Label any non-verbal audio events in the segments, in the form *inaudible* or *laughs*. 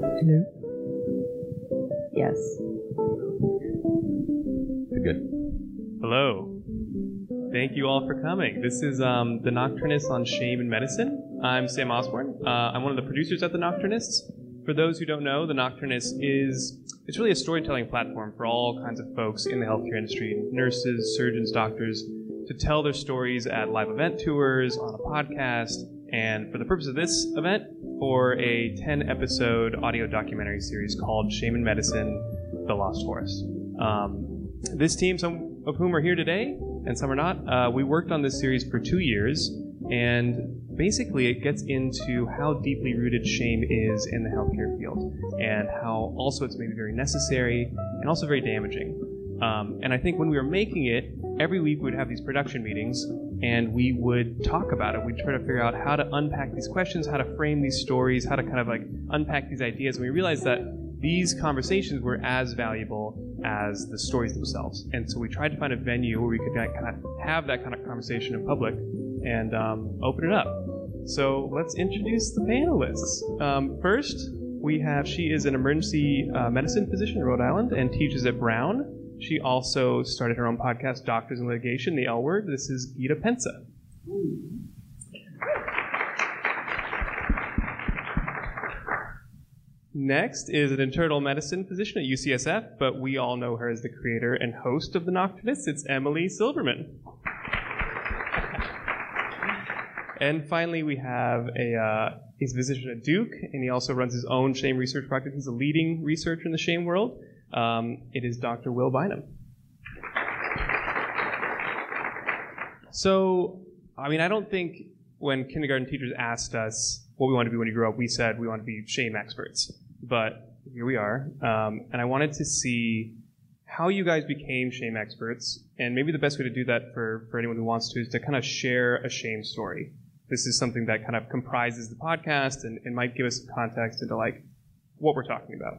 Hello. Yes. Good, good. Hello. Thank you all for coming. This is um, the Nocturnists on Shame in Medicine. I'm Sam Osborn. Uh, I'm one of the producers at the Nocturnists. For those who don't know, the Nocturnist is it's really a storytelling platform for all kinds of folks in the healthcare industry, nurses, surgeons, doctors, to tell their stories at live event tours, on a podcast, and for the purpose of this event, for a 10 episode audio documentary series called Shame in Medicine The Lost Forest. Um, this team, some of whom are here today and some are not, uh, we worked on this series for two years, and basically it gets into how deeply rooted shame is in the healthcare field and how also it's maybe very necessary and also very damaging. Um, and I think when we were making it, every week we'd have these production meetings and we would talk about it. We'd try to figure out how to unpack these questions, how to frame these stories, how to kind of like unpack these ideas. And we realized that these conversations were as valuable as the stories themselves. And so we tried to find a venue where we could kind of have that kind of conversation in public and um, open it up. So let's introduce the panelists. Um, first, we have she is an emergency uh, medicine physician in Rhode Island and teaches at Brown. She also started her own podcast, Doctors and Litigation, the L Word. This is Gita Pensa. Next is an internal medicine physician at UCSF, but we all know her as the creator and host of The Nocturnists. It's Emily Silverman. and finally, we have a uh, he's a physician at Duke, and he also runs his own shame research practice. He's a leading researcher in the shame world. Um, it is Dr. Will Bynum. So, I mean, I don't think when kindergarten teachers asked us what we wanted to be when we grew up, we said we want to be shame experts. But here we are. Um, and I wanted to see how you guys became shame experts. And maybe the best way to do that for, for anyone who wants to is to kind of share a shame story. This is something that kind of comprises the podcast and, and might give us some context into like what we're talking about.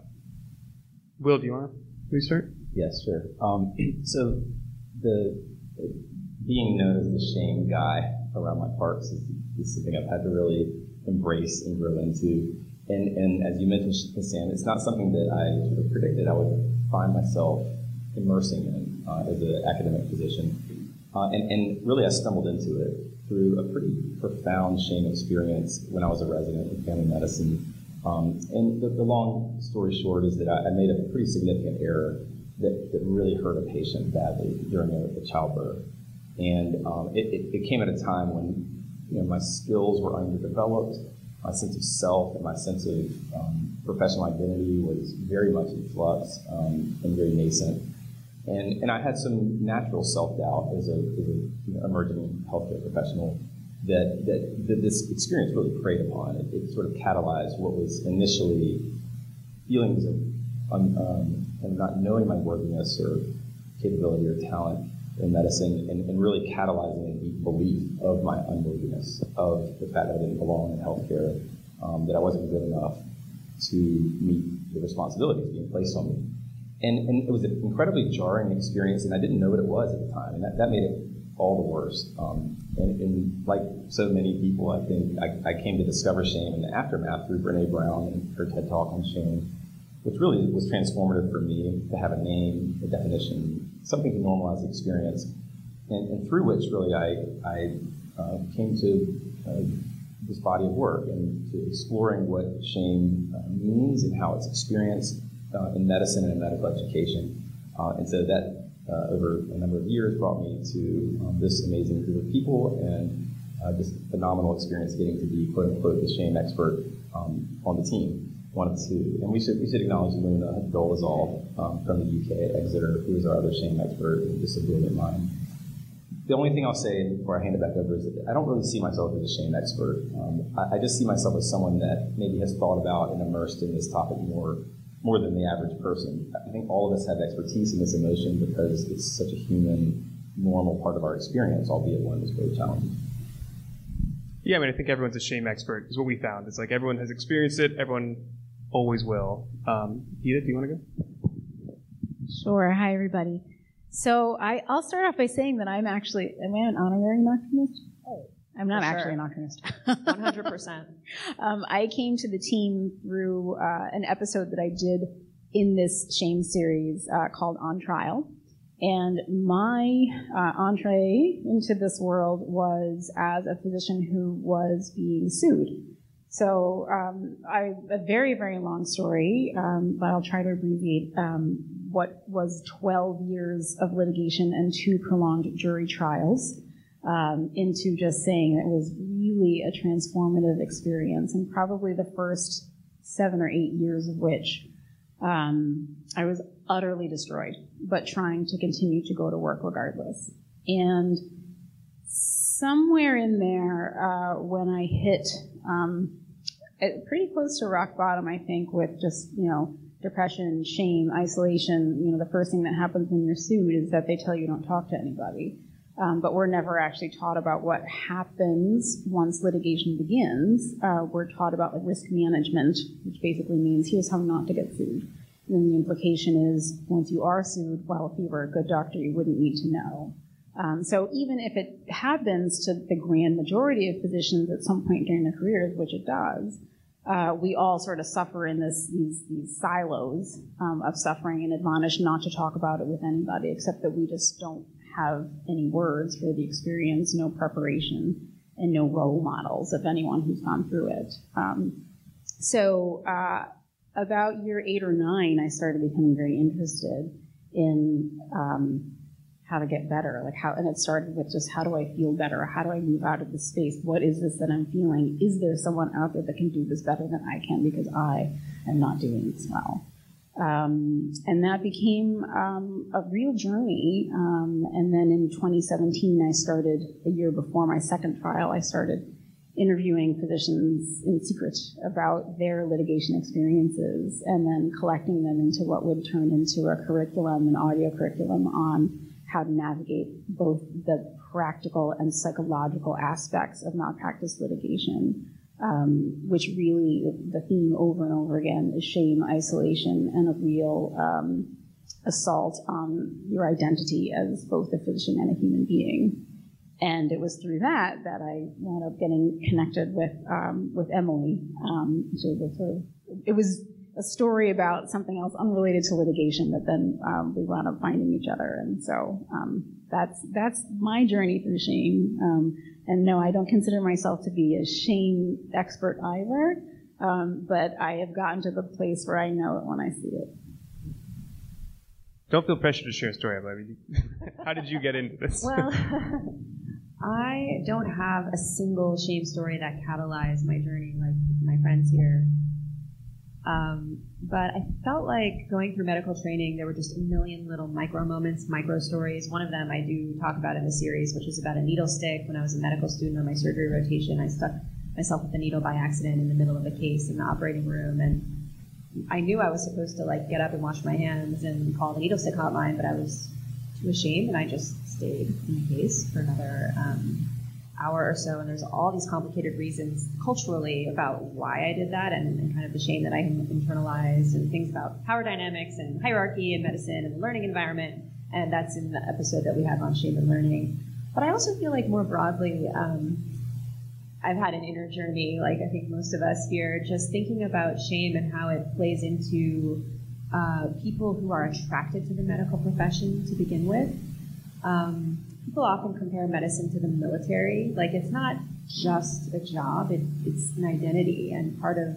Will, do you want to restart? Yes, sure. Um, *clears throat* so the being known as the shame guy around my parks is, is, something I've had to really embrace and grow into. And, and as you mentioned, Sam, it's not something that I sort of predicted I would find myself immersing in uh, as an academic physician. Uh, and, and really, I stumbled into it through a pretty profound shame experience when I was a resident in family medicine um, and the, the, long story short is that I, I, made a pretty significant error that, that really hurt a patient badly during the, childbirth. And um, it, it, it, came at a time when you know, my skills were underdeveloped, my sense of self and my sense of um, professional identity was very much in flux um, and very nascent. And, and I had some natural self doubt as a, as you know, emerging healthcare professional that, that, that this experience really preyed upon. It, it, sort of catalyzed what was initially feelings of, um, um, of not knowing my worthiness or capability or talent in medicine and, and really catalyzing a deep belief of my unworthiness, of the fact that I didn't belong in healthcare, um, that I wasn't good enough to meet the responsibilities being placed on me. And, and it was an incredibly jarring experience, and I didn't know what it was at the time, and that, that made it all the worst. Um, and, and, like so many people, I think I, I, came to discover shame in the aftermath through Brene Brown and her TED Talk on shame, which really was transformative for me to have a name, a definition, something to normalize the experience, and, and through which really I, I uh, came to uh, this body of work and to exploring what shame uh, means and how it's experienced uh, in medicine and in medical education. Uh, and so that uh, over a number of years brought me to um, this amazing group of people and uh, just phenomenal experience getting to be quote unquote the shame expert um, on the team. Wanted to, and we should we should acknowledge Luna Dolezal um, from the UK at Exeter, who is our other shame expert, and just a brilliant mind. The only thing I'll say before I hand it back over is that I don't really see myself as a shame expert. Um, I, I just see myself as someone that maybe has thought about and immersed in this topic more more than the average person. I think all of us have expertise in this emotion because it's such a human, normal part of our experience, albeit one that's very challenging. Yeah, I mean, I think everyone's a shame expert is what we found. It's like everyone has experienced it, everyone always will. Um, Edith, do you want to go? Sure. Hi, everybody. So I, I'll start off by saying that I'm actually, am I an honorary nocturnist? Oh. I'm not actually sure. an nocturnist. 100%. um, I came to the team through uh, an episode that I did in this shame series uh, called On Trial. And my uh, entree into this world was as a physician who was being sued. So um, I, a very, very long story, um, but I'll try to abbreviate um, what was 12 years of litigation and two prolonged jury trials um, into just saying it was really a transformative experience, and probably the first seven or eight years of which um, I was utterly destroyed, but trying to continue to go to work regardless. And somewhere in there, uh, when I hit um, pretty close to rock bottom, I think, with just you know depression, shame, isolation. You know, the first thing that happens when you're sued is that they tell you don't talk to anybody. Um, but we're never actually taught about what happens once litigation begins. Uh, we're taught about like risk management, which basically means here's how not to get sued. And then the implication is once you are sued, well, if you were a good doctor, you wouldn't need to know. Um, so even if it happens to the grand majority of physicians at some point during their careers, which it does, uh, we all sort of suffer in this, these, these silos um, of suffering and admonish not to talk about it with anybody, except that we just don't have any words for the experience, no preparation, and no role models of anyone who's gone through it. Um, so uh, about year eight or nine, I started becoming very interested in um, how to get better, like how, and it started with just how do I feel better? How do I move out of this space? What is this that I'm feeling? Is there someone out there that can do this better than I can because I am not doing this well? Um, and that became um, a real journey. Um, and then in 2017, I started, a year before my second trial, I started interviewing physicians in secret about their litigation experiences and then collecting them into what would turn into a curriculum, an audio curriculum on how to navigate both the practical and psychological aspects of malpractice litigation um, which really the theme over and over again is shame, isolation, and a real um, assault on your identity as both a physician and a human being. And it was through that that I wound up getting connected with um, with Emily. Um, so the sort of, it was a story about something else unrelated to litigation, but then um, we wound up finding each other, and so um, that's that's my journey through shame. Um, and no, I don't consider myself to be a shame expert either, um, but I have gotten to the place where I know it when I see it. Don't feel pressure to share a story, but *laughs* how did you get into this? Well, *laughs* I don't have a single shame story that catalyzed my journey like my friends here. Um, but I felt like going through medical training, there were just a million little micro moments, micro stories. One of them I do talk about in the series, which is about a needle stick. When I was a medical student on my surgery rotation, I stuck myself with a needle by accident in the middle of a case in the operating room, and I knew I was supposed to like get up and wash my hands and call the needle stick hotline, but I was too ashamed, and I just stayed in the case for another um, hour or so. And there's all these complicated reasons culturally about why I did that, and, and kind of the shame that I internalized, and things about power dynamics and hierarchy and medicine and the learning environment. And that's in the episode that we have on shame and learning. But I also feel like more broadly, um, I've had an inner journey, like I think most of us here, just thinking about shame and how it plays into uh, people who are attracted to the medical profession to begin with. Um, people often compare medicine to the military. Like it's not just a job; it, it's an identity, and part of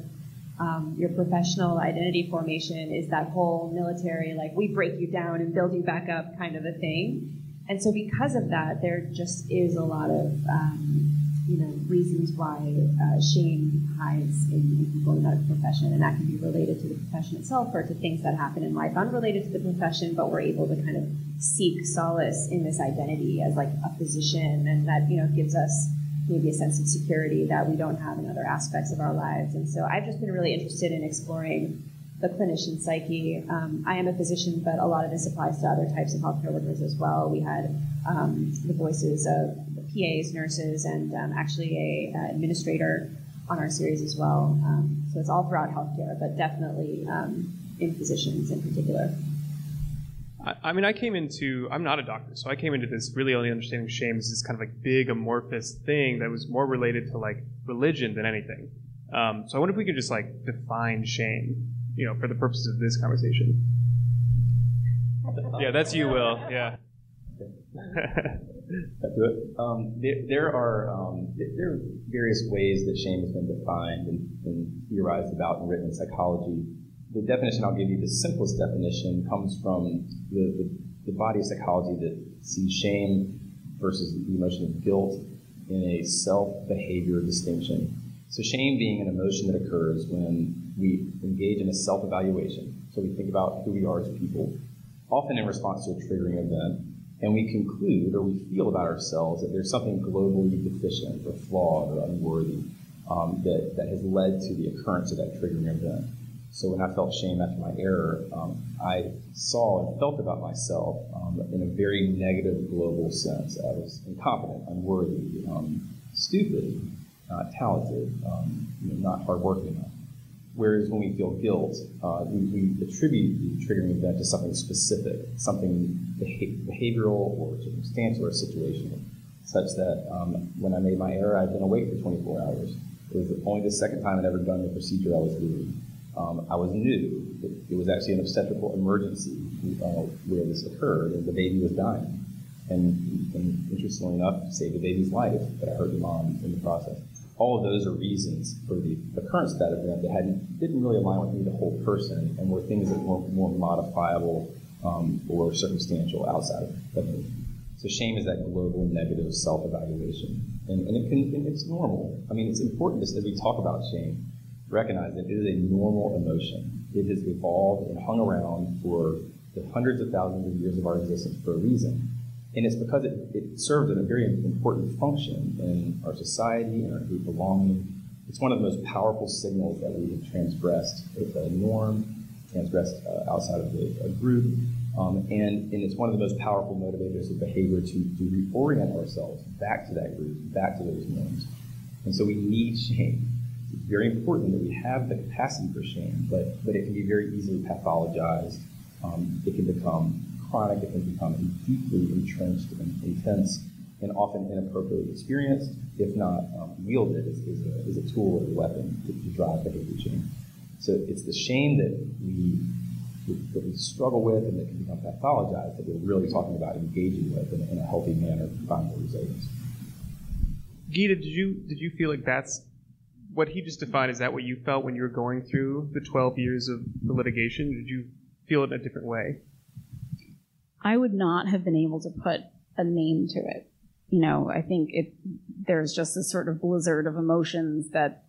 um, your professional identity formation is that whole military, like we break you down and build you back up kind of a thing. And so, because of that, there just is a lot of um, you know reasons why uh, shame hides in, people in medical profession, and that can be related to the profession itself or to things that happen in life unrelated to the profession, but we're able to kind of seek solace in this identity as like a physician, and that you know gives us maybe a sense of security that we don't have in other aspects of our lives. And so I've just been really interested in exploring the clinician psyche. Um, I am a physician, but a lot of this applies to other types of healthcare workers as well. We had um, the voices of PAs, nurses, and um, actually a uh, administrator on our series as well. Um, so it's all throughout healthcare, but definitely um, in physicians in particular. I, I mean, I came into, I'm not a doctor, so I came into this really only understanding shame as this kind of like big amorphous thing that was more related to like religion than anything. Um, so I wonder if we could just like define shame, you know, for the purposes of this conversation. *laughs* Yeah, that's you, Will. Yeah. *laughs* Um, there, there, are um, there are various ways that shame has been defined and, and theorized about and written in psychology. The definition I'll give you, the simplest definition, comes from the, the, the body of psychology that sees shame versus the emotion of guilt in a self-behavior distinction. So shame being an emotion that occurs when we engage in a self-evaluation. So we think about who we are as people, often in response to a triggering event, and we conclude or we feel about ourselves that there's something globally deficient or flawed or unworthy um, that, that has led to the occurrence of that triggering event. So when I felt shame after my error, um, I saw and felt about myself um, in a very negative global sense. I was incompetent, unworthy, um, stupid, not talented, um, you know, not hardworking enough. Whereas when we feel guilt, uh, we, we, attribute the triggering event to something specific, something behavioral or circumstantial or situational, such that um, when I made my error, I'd been awake for 24 hours. It was only the second time I'd ever done the procedure I was doing. Um, I was new. It, it, was actually an obstetrical emergency uh, where this occurred, and the baby was dying. And, and interestingly enough, saved the baby's life, but I hurt the mom in the process all of those are reasons for the occurrence of that event that hadn't, didn't really align with me, the whole person, and were things that were more modifiable um, or circumstantial outside of me. So shame is that global negative self-evaluation, and, and it can and it's normal. I mean, it's important as we talk about shame, recognize that it is a normal emotion. It has evolved and hung around for the hundreds of thousands of years of our existence for a reason. And it's because it, it serves a very important function in our society and our group belonging. It's one of the most powerful signals that we have transgressed a norm, transgressed uh, outside of the, a group, um, and, and it's one of the most powerful motivators of behavior to, to reorient ourselves back to that group, back to those norms. And so we need shame. It's very important that we have the capacity for shame, but, but it can be very easily pathologized. Um, it can become chronic, it can become a deeply entrenched and intense and often inappropriately experienced, if not um, wielded as, as, a, as, a, tool or a weapon to, to, drive behavior change. So it's the shame that we that we struggle with and that can become pathologized that we're really talking about engaging with in, in a healthy manner to find more resilience. Gita, did you did you feel like that's what he just defined? Is that what you felt when you were going through the 12 years of the litigation? Did you feel it in a different way? I would not have been able to put a name to it. You know, I think it there's just this sort of blizzard of emotions that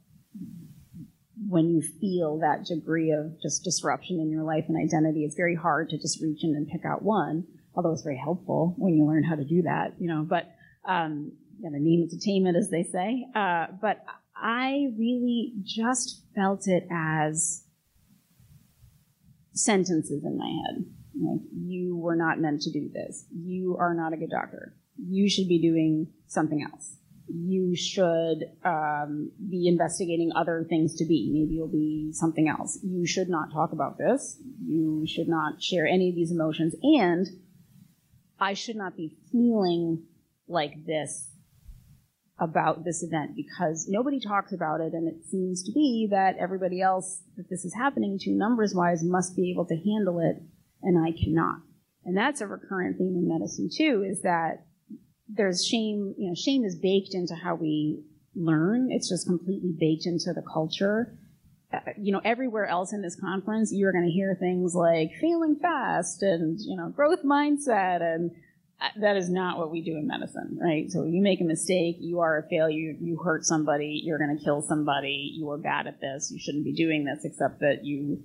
when you feel that degree of just disruption in your life and identity, it's very hard to just reach in and pick out one. Although it's very helpful when you learn how to do that, you know. But um, you gotta name it to tame it, as they say. Uh, but I really just felt it as sentences in my head. Like, you were not meant to do this. You are not a good doctor. You should be doing something else. You should um, be investigating other things to be. Maybe you'll be something else. You should not talk about this. You should not share any of these emotions. And I should not be feeling like this about this event because nobody talks about it and it seems to be that everybody else that this is happening to numbers wise must be able to handle it and I cannot. And that's a recurrent theme in medicine too, is that there's shame, you know, shame is baked into how we learn. It's just completely baked into the culture. Uh, you know, everywhere else in this conference, you're going to hear things like failing fast and, you know, growth mindset. And uh, that is not what we do in medicine, right? So you make a mistake, you are a failure, you hurt somebody, you're going to kill somebody, you are bad at this, you shouldn't be doing this, except that you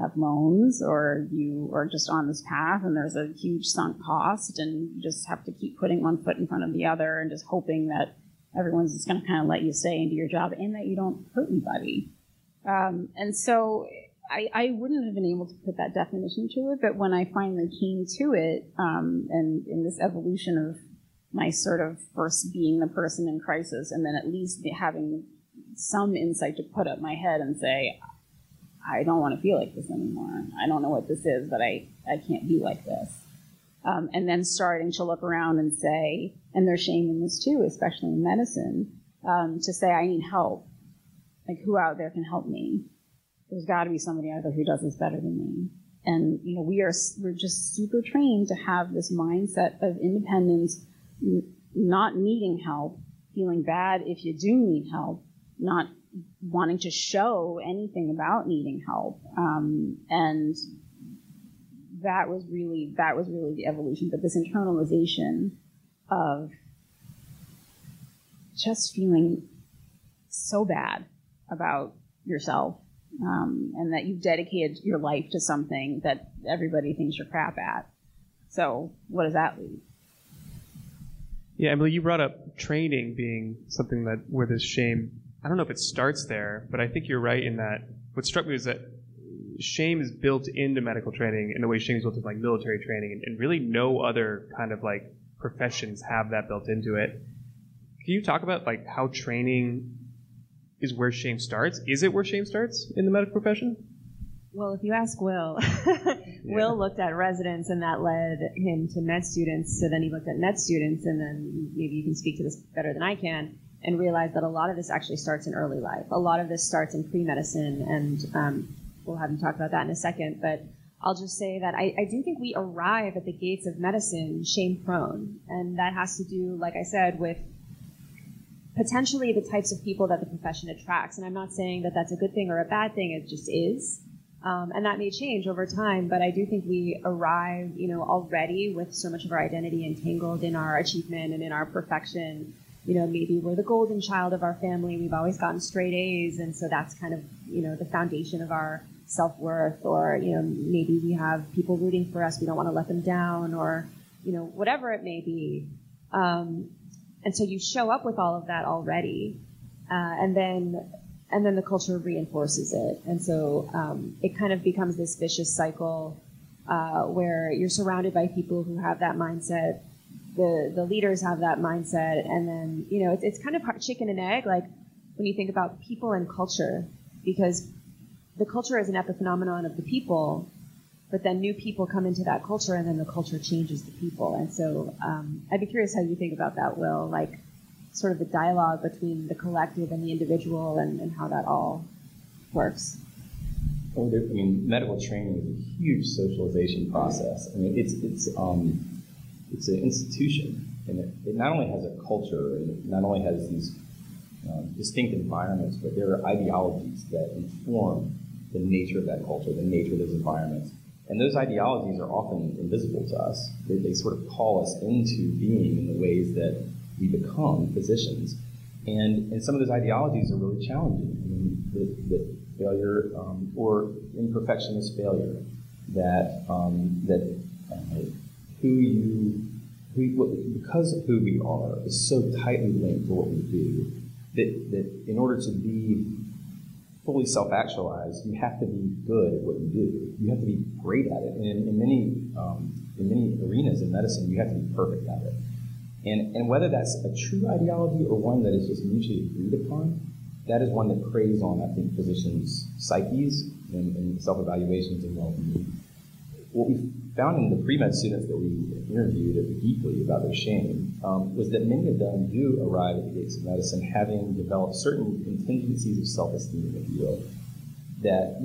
have loans or you are just on this path and there's a huge sunk cost and you just have to keep putting one foot in front of the other and just hoping that everyone's just going to kind of let you stay into your job and that you don't hurt anybody. Um, and so I, I, wouldn't have been able to put that definition to it, but when I finally came to it, um, and in this evolution of my sort of first being the person in crisis and then at least having some insight to put up my head and say, I don't want to feel like this anymore. I don't know what this is, but I, I can't be like this. Um, and then starting to look around and say, and there's shame in this too, especially in medicine, um, to say, I need help. Like, who out there can help me? There's got to be somebody out there who does this better than me. And, you know, we are, we're just super trained to have this mindset of independence, n- not needing help, feeling bad if you do need help, not wanting to show anything about needing help. Um, and that was really that was really the evolution. But this internalization of just feeling so bad about yourself, um, and that you've dedicated your life to something that everybody thinks you're crap at. So what does that lead? Yeah, Emily, you brought up training being something that where there's shame. I don't know if it starts there, but I think you're right in that. What struck me was that shame is built into medical training in the way shame is built into like military training, and, and really no other kind of like professions have that built into it. Can you talk about like how training is where shame starts? Is it where shame starts in the medical profession? Well, if you ask Will, *laughs* Will looked at residents and that led him to med students. So then he looked at med students and then maybe you can speak to this better than I can and realize that a lot of this actually starts in early life. A lot of this starts in pre-medicine and um, we'll have you talk about that in a second. But I'll just say that I, I do think we arrive at the gates of medicine shame prone. And that has to do, like I said, with potentially the types of people that the profession attracts. And I'm not saying that that's a good thing or a bad thing, it just is. Um, and that may change over time, but I do think we arrive, you know, already with so much of our identity entangled in our achievement and in our perfection. You know, maybe we're the golden child of our family. We've always gotten straight A's, and so that's kind of, you know, the foundation of our self worth. Or, you know, maybe we have people rooting for us. We don't want to let them down, or, you know, whatever it may be. Um, and so you show up with all of that already, uh, and then and then the culture reinforces it. And so um, it kind of becomes this vicious cycle uh, where you're surrounded by people who have that mindset. The, the leaders have that mindset. And then, you know, it's, it's kind of chicken and egg, like when you think about people and culture, because the culture is an epiphenomenon of the people, but then new people come into that culture and then the culture changes the people. And so um, I'd be curious how you think about that, Will. Like, sort of the dialogue between the collective and the individual and, and how that all works? I mean, medical training is a huge socialization process. I mean, it's it's um, it's an institution, and it, it, not only has a culture, and it not only has these uh, distinct environments, but there are ideologies that inform the nature of that culture, the nature of those environments. And those ideologies are often invisible to us. They, they sort of call us into being in the ways that we become physicians. And, and some of those ideologies are really challenging. I mean, that, that failure um, or imperfection is failure. That um, that uh, who you who, because of who we are is so tightly linked to what we do that, that in order to be fully self-actualized, you have to be good at what you do. You have to be great at it. And in, in many um, in many arenas in medicine, you have to be perfect at it. And, and whether that's a true ideology or one that is just mutually agreed upon, that is one that preys on, I think, physicians' psyches and, and self-evaluations and well-being. What we found in the pre-med students that we interviewed deeply about their shame um, was that many of them do arrive at the gates of medicine having developed certain contingencies of self-esteem, if you will, that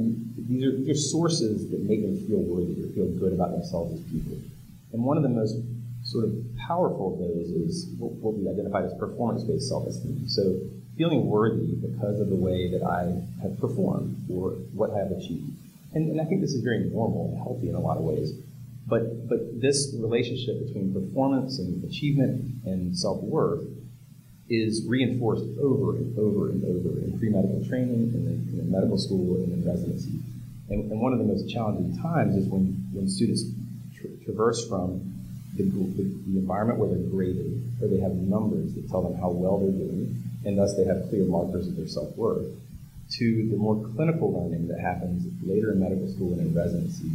these are, these are sources that make them feel worthy or feel good about themselves as people. And one of the most sort of powerful of those is what we identified as performance-based self-esteem. So feeling worthy because of the way that I have performed or what I have achieved. And, and I think this is very normal and healthy in a lot of ways. But, but this relationship between performance and achievement and self-worth is reinforced over and over and over in pre-medical training, in the, in medical school, and in residency. And, and, one of the most challenging times is when, when students tra- traverse from the, the, the, environment where they're graded, where they have numbers that tell them how well they're doing, and thus they have clear markers of their self worth, to the more clinical learning that happens later in medical school and in residency,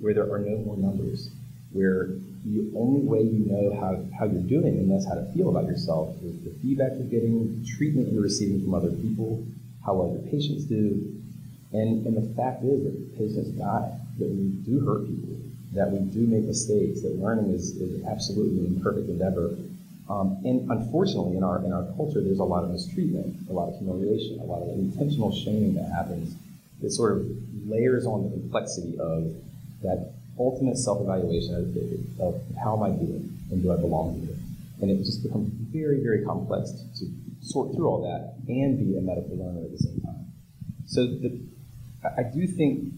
where there are no more numbers, where the only way you know how, how you're doing and that's how to feel about yourself is the feedback you're getting, the treatment you're receiving from other people, how well your patients do, And, and the fact is that patients die, that we do hurt people, that we do make mistakes, that learning is, is absolutely an imperfect endeavor. Um, and unfortunately, in our, in our culture, there's a lot of mistreatment, a lot of humiliation, a lot of intentional shaming that happens that sort of layers on the complexity of that ultimate self-evaluation of, of how am I doing and do I belong here? And it just becomes very, very complex to sort through all that and be a medical learner at the same time. So the, I do think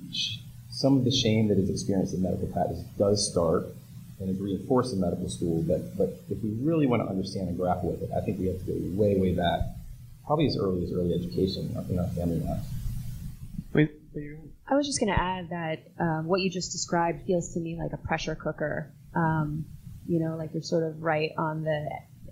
some of the shame that is experienced in medical practice does start and is reinforced in medical school. But, but if we really want to understand and grapple with it, I think we have to go way, way back, probably as early as early education in our family lives. Wait, I was just going to add that um, what you just described feels to me like a pressure cooker. Um, you know, like you're sort of right on the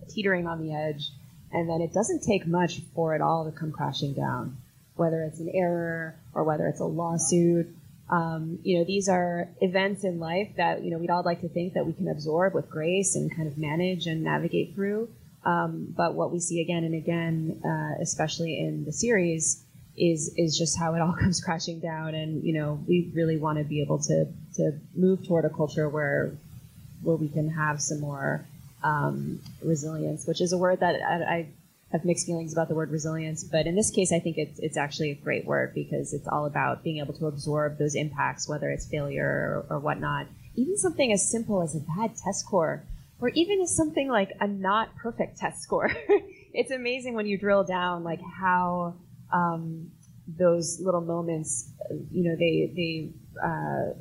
teetering on the edge, and then it doesn't take much for it all to come crashing down, whether it's an error or whether it's a lawsuit. Um, you know, these are events in life that you know we'd all like to think that we can absorb with grace and kind of manage and navigate through. Um, but what we see again and again, uh, especially in the series, is is just how it all *laughs* comes crashing down. And you know, we really want to be able to to move toward a culture where where we can have some more um, resilience, which is a word that I, I, mixed feelings about the word resilience. But in this case, I think it's it's actually a great word because it's all about being able to absorb those impacts, whether it's failure or, or whatnot. Even something as simple as a bad test score, or even as something like a not perfect test score. *laughs* it's amazing when you drill down, like how um, those little moments, you know, they they uh,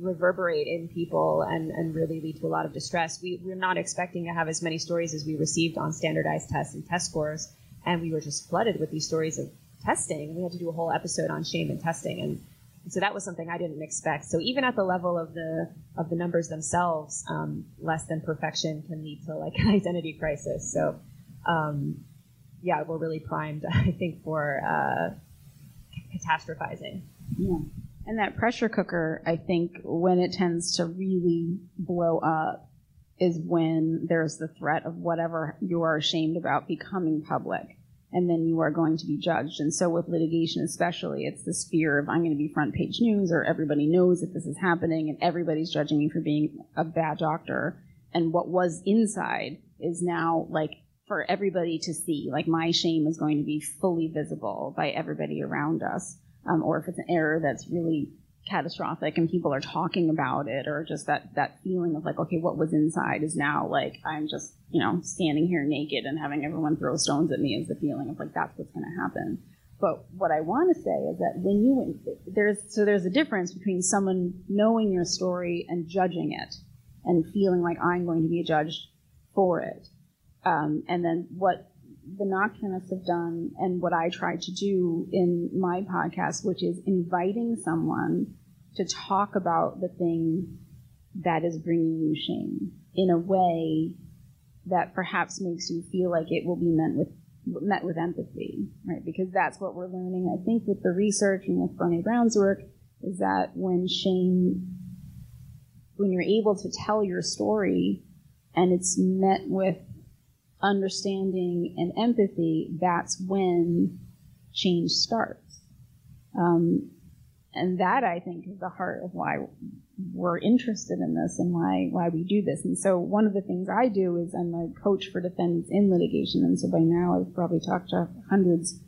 reverberate in people and, and really lead to a lot of distress. We, we're not expecting to have as many stories as we received on standardized tests and test scores, and we were just flooded with these stories of testing. We had to do a whole episode on shame and testing, and, so that was something I didn't expect. So even at the level of the of the numbers themselves, um, less than perfection can lead to like *laughs* an identity crisis. So um, yeah, we're really primed, *laughs* I think, for uh, catastrophizing. Yeah. And that pressure cooker, I think, when it tends to really blow up is when there's the threat of whatever you are ashamed about becoming public. And then you are going to be judged. And so with litigation, especially, it's this fear of I'm going to be front page news or everybody knows that this is happening and everybody's judging me for being a bad doctor. And what was inside is now like for everybody to see. Like my shame is going to be fully visible by everybody around us. Um, or if it's an error that's really catastrophic and people are talking about it or just that that feeling of like okay what was inside is now like i'm just you know standing here naked and having everyone throw stones at me is the feeling of like that's what's going to happen. But what i want to say is that when you there's so there's a difference between someone knowing your story and judging it and feeling like i'm going to be judged for it. Um, and then what the Nocturnists have done and what I try to do in my podcast, which is inviting someone to talk about the thing that is bringing you shame in a way that perhaps makes you feel like it will be met with met with empathy, right? Because that's what we're learning. I think with the research and with Brene Brown's work is that when shame, when you're able to tell your story and it's met with understanding and empathy, that's when change starts. Um, and that I think is the heart of why we're interested in this and why why we do this. And so one of the things I do is I'm a coach for defendants in litigation. And so by now I've probably talked to hundreds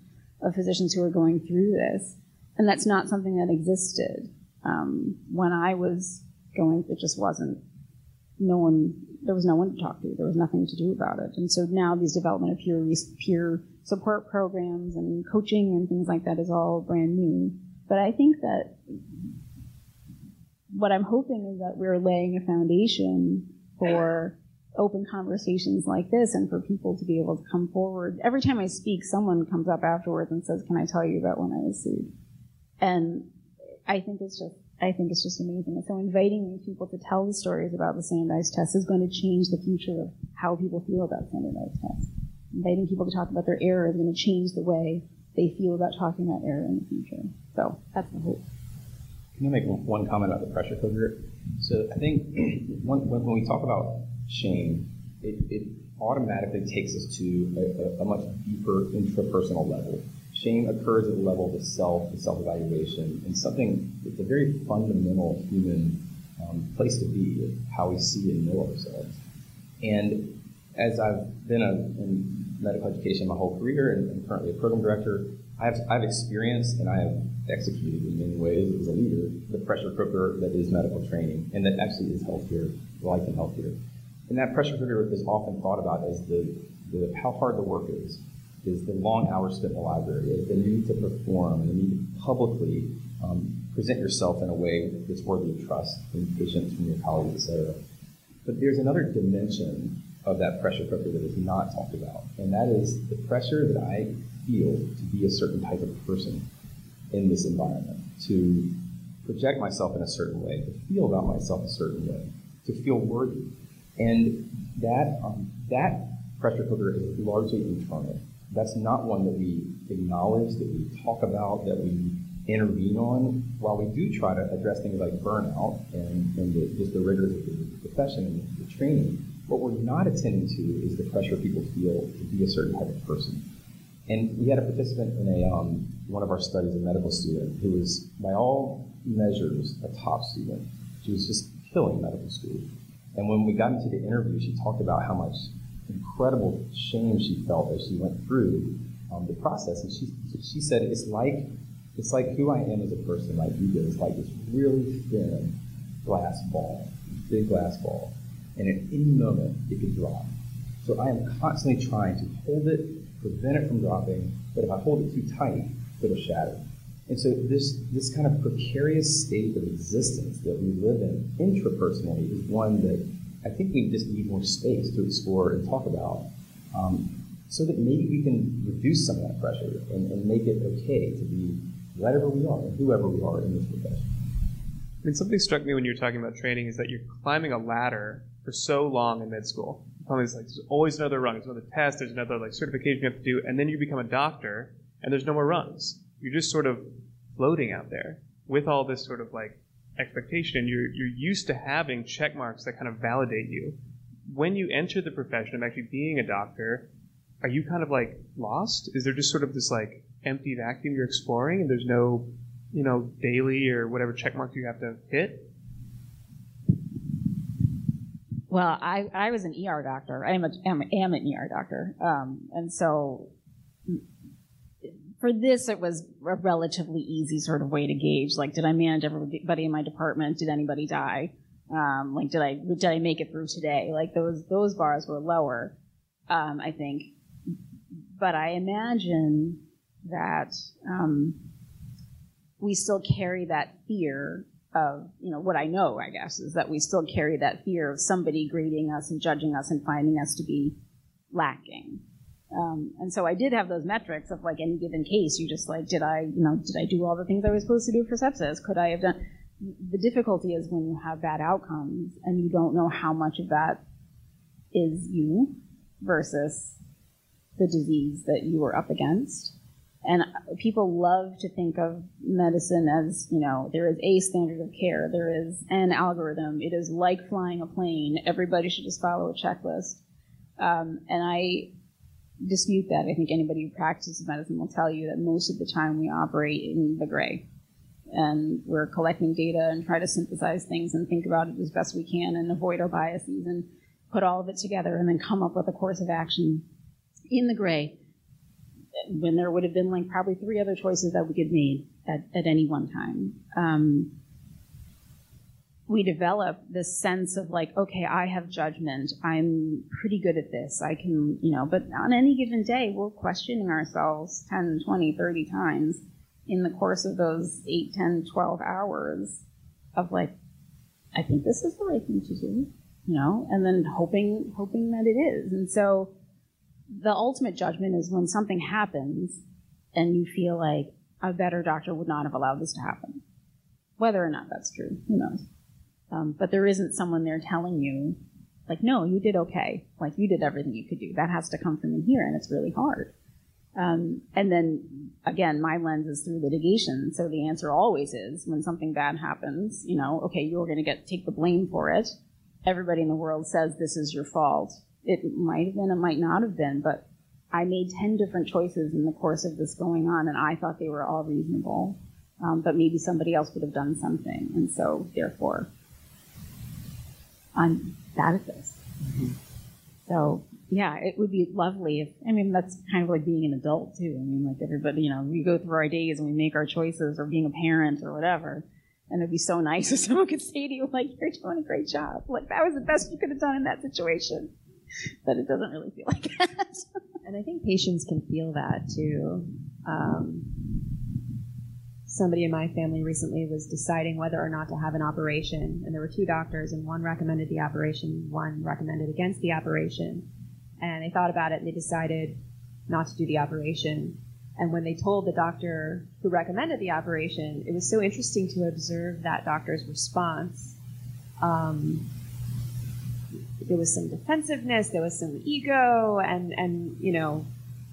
of physicians who are going through this. And that's not something that existed um, when I was going. It just wasn't. No one there was no one to talk to. There was nothing to do about it. And so now these development of peer peer support programs and coaching and things like that is all brand new. But I think that what I'm hoping is that we're laying a foundation for open conversations like this and for people to be able to come forward. Every time I speak, someone comes up afterwards and says, Can I tell you about when I was sued? And I think it's just I think it's just amazing. And so inviting these people to tell the stories about the standardized test is going to change the future of how people feel about standardized tests. Inviting people to talk about their error is going to change the way they feel about talking about error in the future. So that's the hope. Can I make one comment about the pressure cooker? So I think *clears throat* when, when we talk about shame, it, it automatically takes us to a, a, a much deeper intrapersonal level shame occurs at the level of the self, the self-evaluation, and something, it's a very fundamental human um, place to be, how we see and know ourselves. And as I've been a, in medical education my whole career and, and currently a program director, I've, I've experienced and I have executed in many ways as a leader the pressure cooker that is medical training and that actually is healthcare, life and healthcare. And that pressure cooker is often thought about as the, the how hard the work is, is the long hours spent in the library, is the need to perform, the need to publicly um, present yourself in a way that's worthy of trust and patients, from your colleagues, etc. But there's another dimension of that pressure cooker that is not talked about, and that is the pressure that I feel to be a certain type of person in this environment, to project myself in a certain way, to feel about myself a certain way, to feel worthy. And that, um, that pressure cooker is largely internal. That's not one that we acknowledge, that we talk about, that we intervene on. While we do try to address things like burnout and, and the, just the rigors of the profession and the training, what we're not attending to is the pressure people feel to be a certain type of person. And we had a participant in a um, one of our studies, a medical student, who was, by all measures, a top student. She was just killing medical school. And when we got into the interview, she talked about how much incredible shame she felt as she went through um, the process. And she, she said, it's like, it's like who I am as a person, like you did. It's like this really thin glass ball, big glass ball. And at any moment, it could drop. So I am constantly trying to hold it prevent it from dropping, but if I hold it too tight, it'll shatter. And so this, this kind of precarious state of existence that we live in intrapersonally is one that I think we just need more space to explore and talk about um, so that maybe we can reduce some of that pressure and, and make it okay to be whatever we are whoever we are in this profession. I mean, something struck me when you were talking about training is that you're climbing a ladder for so long in med school like there's always another rung. There's another test. There's another like certification you have to do, and then you become a doctor, and there's no more rungs. You're just sort of floating out there with all this sort of like expectation, you're you're used to having check marks that kind of validate you. When you enter the profession of actually being a doctor, are you kind of like lost? Is there just sort of this like empty vacuum you're exploring, and there's no, you know, daily or whatever check mark you have to hit? Well, I, I was an ER doctor. I am, a, am, am an ER doctor. Um, and so for this, it was a relatively easy sort of way to gauge. Like, did I manage everybody in my department? Did anybody die? Um, like, did I, did I make it through today? Like, those, those bars were lower, um, I think. But I imagine that, um, we still carry that fear of, you know, what I know, I guess, is that we still carry that fear of somebody grading us and judging us and finding us to be lacking. Um, and so I did have those metrics of like any given case, you just like, did I, you know, did I do all the things I was supposed to do for sepsis? Could I have done? The difficulty is when you have bad outcomes and you don't know how much of that is you versus the disease that you were up against. And people love to think of medicine as, you know, there is a standard of care, there is an algorithm, it is like flying a plane, everybody should just follow a checklist. Um, and I dispute that. I think anybody who practices medicine will tell you that most of the time we operate in the gray. And we're collecting data and try to synthesize things and think about it as best we can and avoid our biases and put all of it together and then come up with a course of action in the gray when there would have been like probably three other choices that we could made at, at any one time. Um, we develop this sense of like, okay, I have judgment. I'm pretty good at this. I can, you know, but on any given day, we're questioning ourselves 10, 20, 30 times in the course of those 8, 10, 12 hours of like, I think this is the right thing to do, you know, and then hoping, hoping that it is. And so, the ultimate judgment is when something happens and you feel like a better doctor would not have allowed this to happen. Whether or not that's true, who knows? Um, but there isn't someone there telling you, like, no, you did okay. Like, you did everything you could do. That has to come from in here, and it's really hard. Um, and then, again, my lens is through litigation. So the answer always is when something bad happens, you know, okay, you're going to get take the blame for it. Everybody in the world says this is your fault it might have been, it might not have been, but I made 10 different choices in the course of this going on, and I thought they were all reasonable. Um, but maybe somebody else would have done something. And so, therefore, I'm bad at this. Mm-hmm. So, yeah, it would be lovely if, I mean, that's kind of like being an adult too. I mean, like everybody, you know, we go through our days and we make our choices or being a parent or whatever. And it'd be so nice *laughs* if someone could say to you, like, you're doing a great job. Like, that was the best you could have done in that situation. But it doesn't really feel like that. *laughs* and I think patients can feel that too. Um, somebody in my family recently was deciding whether or not to have an operation, and there were two doctors, and one recommended the operation, one recommended against the operation. And they thought about it and they decided not to do the operation. And when they told the doctor who recommended the operation, it was so interesting to observe that doctor's response. Um, there was some defensiveness, there was some ego, and, and you know,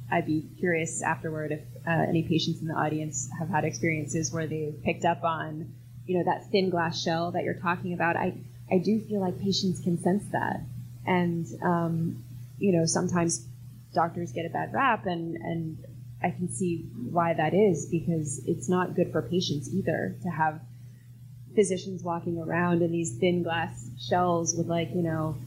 I'd be curious afterward if uh, any patients in the audience have had experiences where they picked up on, you know, that thin glass shell that you're talking about. I, I do feel like patients can sense that. And, um, you know, sometimes doctors get a bad rap and, and I can see why that is because it's not good for patients either to have physicians walking around in these thin glass shells with like, you know,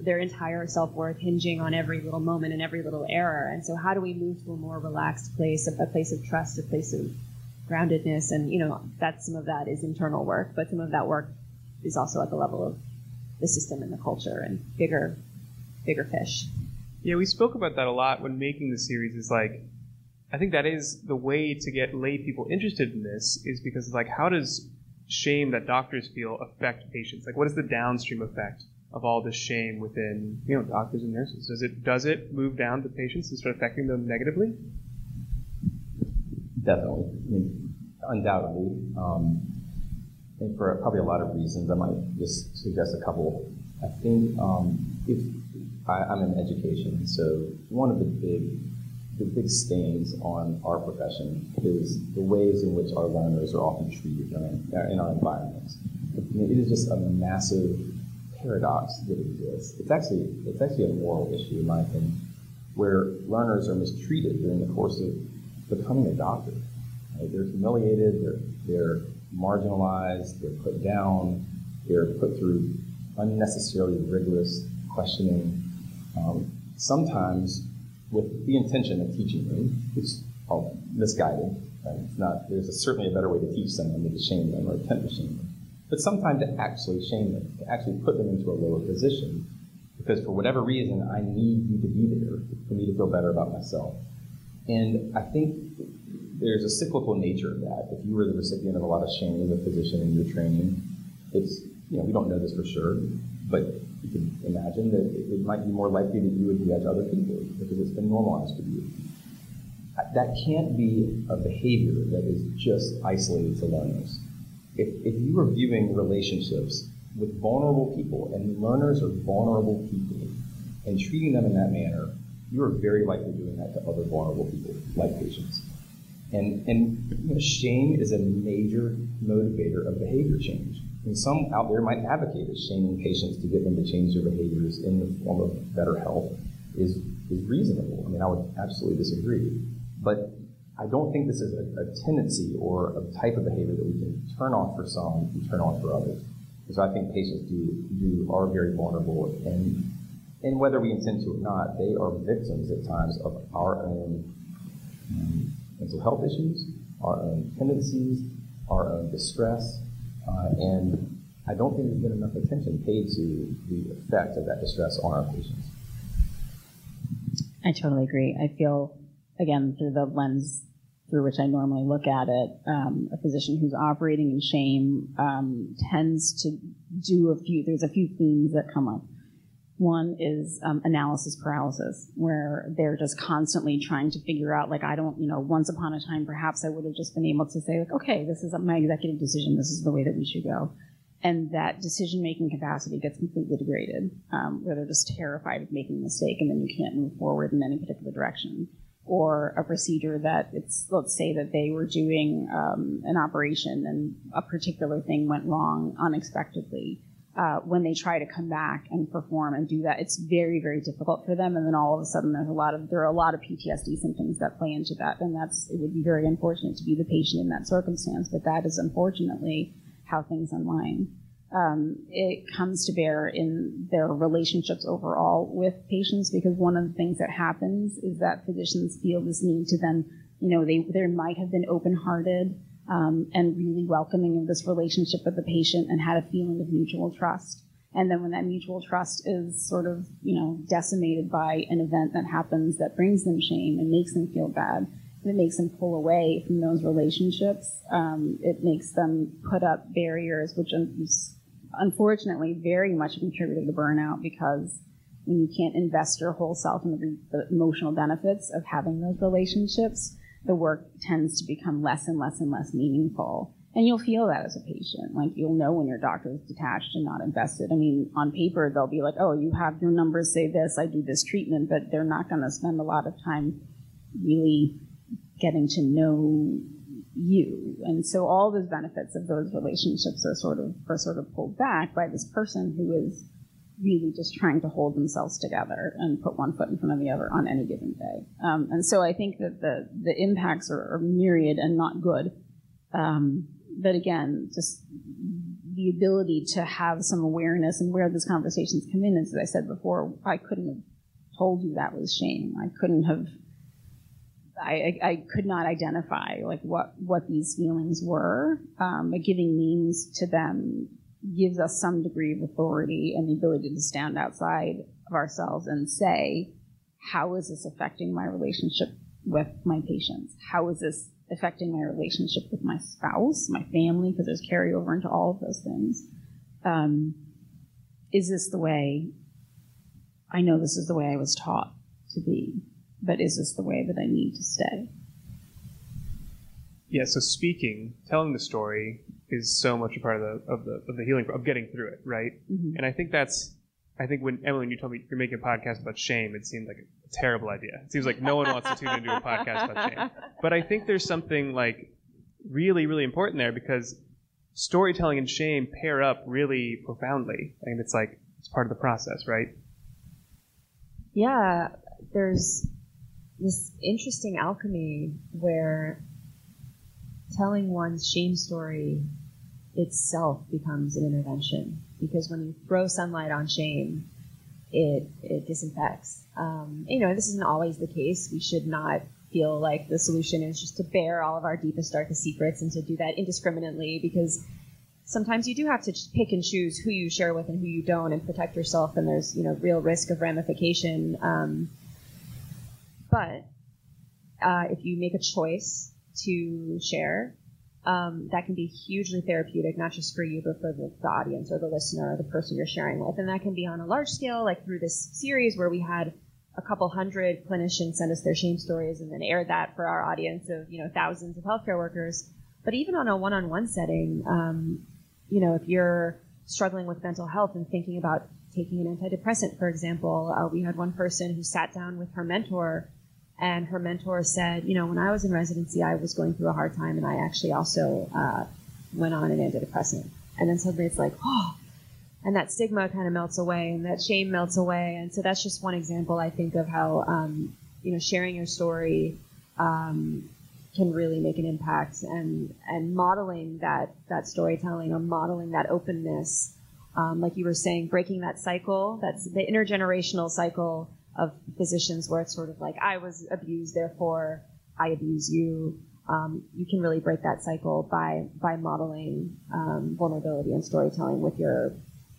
their entire self worth hinging on every little moment and every little error. And so, how do we move to a more relaxed place, a place of trust, a place of groundedness? And you know, that some of that is internal work, but some of that work is also at the level of the system and the culture and bigger, bigger fish. Yeah, we spoke about that a lot when making the series. Is like, I think that is the way to get lay people interested in this is because like, how does shame that doctors feel affect patients? Like, what is the downstream effect? Of all this shame within you know doctors and nurses? Does it does it move down to patients and start affecting them negatively? Definitely, I mean, undoubtedly, um, and for probably a lot of reasons. I might just suggest a couple. I think um, if I, I'm in education, so one of the big the big stains on our profession is the ways in which our learners are often treated in our environments. It is just a massive paradox that exists. It's actually it's actually a moral issue, in my opinion, where learners are mistreated during the course of becoming a doctor. Right? They're humiliated. They're they're marginalized. They're put down. They're put through unnecessarily rigorous questioning. Um, sometimes with the intention of teaching them, it's are misguided. Right? It's not. There's a, certainly a better way to teach someone than to shame them or attempt to shame them but sometimes to actually shame them, to actually put them into a lower position. Because for whatever reason, I need you to be there for me to feel better about myself. And I think there's a cyclical nature of that. If you were the recipient of a lot of shame as a physician in your training, it's, you know, we don't know this for sure, but you can imagine that it might be more likely that you would judge other people because it's been normalized for you. That can't be a behavior that is just isolated to learners if, if you are viewing relationships with vulnerable people, and learners are vulnerable people, and treating them in that manner, you are very likely doing that to other vulnerable people, like patients. And, and you know, shame is a major motivator of behavior change. And some out there might advocate that shaming patients to get them to change their behaviors in the form of better health is, is reasonable. I mean, I would absolutely disagree. But I don't think this is a, a, tendency or a type of behavior that we can turn off for some and turn on for others. Because I think patients do, do are very vulnerable and and whether we intend to or not, they are victims at times of our own um, mental health issues, our own tendencies, our own distress, uh, and I don't think there's been enough attention paid to the effect of that distress on our patients. I totally agree. I feel, again, through the lens through which I normally look at it, um, a physician who's operating in shame um, tends to do a few. There's a few themes that come up. One is um, analysis paralysis, where they're just constantly trying to figure out, like, I don't, you know, once upon a time, perhaps I would have just been able to say, like, okay, this is my executive decision. This is the way that we should go. And that decision making capacity gets completely degraded, um, where they're just terrified of making a mistake and then you can't move forward in any particular direction or a procedure that it's let's say that they were doing um, an operation and a particular thing went wrong unexpectedly uh, when they try to come back and perform and do that, it's very, very difficult for them. And then all of a sudden, there's a lot of there are a lot of PTSD symptoms that play into that, and that's it would be very unfortunate to be the patient in that circumstance. But that is unfortunately how things unwind. Um, it comes to bear in their relationships overall with patients because one of the things that happens is that physicians feel this need to then, you know, they they might have been open-hearted um, and really welcoming of this relationship with the patient and had a feeling of mutual trust. And then when that mutual trust is sort of, you know, decimated by an event that happens that brings them shame and makes them feel bad, it makes them pull away from those relationships, um, it makes them put up barriers, which unfortunately very much contributed to burnout because when you can't invest your whole self in the, the emotional benefits of having those relationships, the work tends to become less and less and less meaningful. And you'll feel that as a patient. Like you'll know when your doctor is detached and not invested. I mean, on paper, they'll be like, oh, you have your numbers say this, I do this treatment, but they're not going to spend a lot of time really getting to know you. And so all those benefits of those relationships are sort of, are sort of pulled back by this person who is really just trying to hold themselves together and put one foot in front of the other on any given day. Um, and so I think that the the impacts are, are myriad and not good. Um, but again, just the ability to have some awareness and where those conversations come in, as I said before, I couldn't have told you that was shame. I couldn't have. I, I, could not identify like what, what these feelings were, um, but giving names to them gives us some degree of authority and the ability to stand outside of ourselves and say, how is this affecting my relationship with my patients? How is this affecting my relationship with my spouse, my family, because there's carryover into all of those things. Um, is this the way? I know this is the way I was taught to be, but is this the way that I need to stay? Yeah. So speaking, telling the story, is so much a part of the of the of the healing of getting through it, right? Mm-hmm. And I think that's I think when Emily, when you told me you're making a podcast about shame, it seemed like a terrible idea. It seems like no one wants to tune into a podcast about shame. *laughs* But I think there's something like really, really important there because storytelling and shame pair up really profoundly. and it's like it's part of the process, right? Yeah, there's this interesting alchemy where telling one's shame story itself becomes an intervention because when you throw sunlight on shame, it it disinfects. Um, you know, this isn't always the case. We should not feel like the solution is just to bare all of our deepest, darkest secrets and to do that indiscriminately because sometimes you do have to pick and choose who you share with and who you don't and protect yourself and there's you know real risk of ramification um, but uh, if you make a choice to share, um, that can be hugely therapeutic, not just for you, but for the, the, audience or the listener or the person you're sharing with. And that can be on a large scale, like through this series where we had a couple hundred clinicians send us their shame stories and then aired that for our audience of, you know, thousands of healthcare workers. But even on a one-on-one setting, um, you know, if you're struggling with mental health and thinking about taking an antidepressant, for example, uh, we had one person who sat down with her mentor and her mentor said, you know, when I was in residency, I was going through a hard time, and I actually also uh, went on an antidepressant. And then suddenly it's like, oh, and that stigma kind of melts away, and that shame melts away. And so that's just one example, I think, of how um, you know sharing your story um, can really make an impact, and and modeling that that storytelling or modeling that openness, um, like you were saying, breaking that cycle, that's the intergenerational cycle of physicians where it's sort of like I was abused, therefore I abuse you. Um, you can really break that cycle by by modeling um, vulnerability and storytelling with your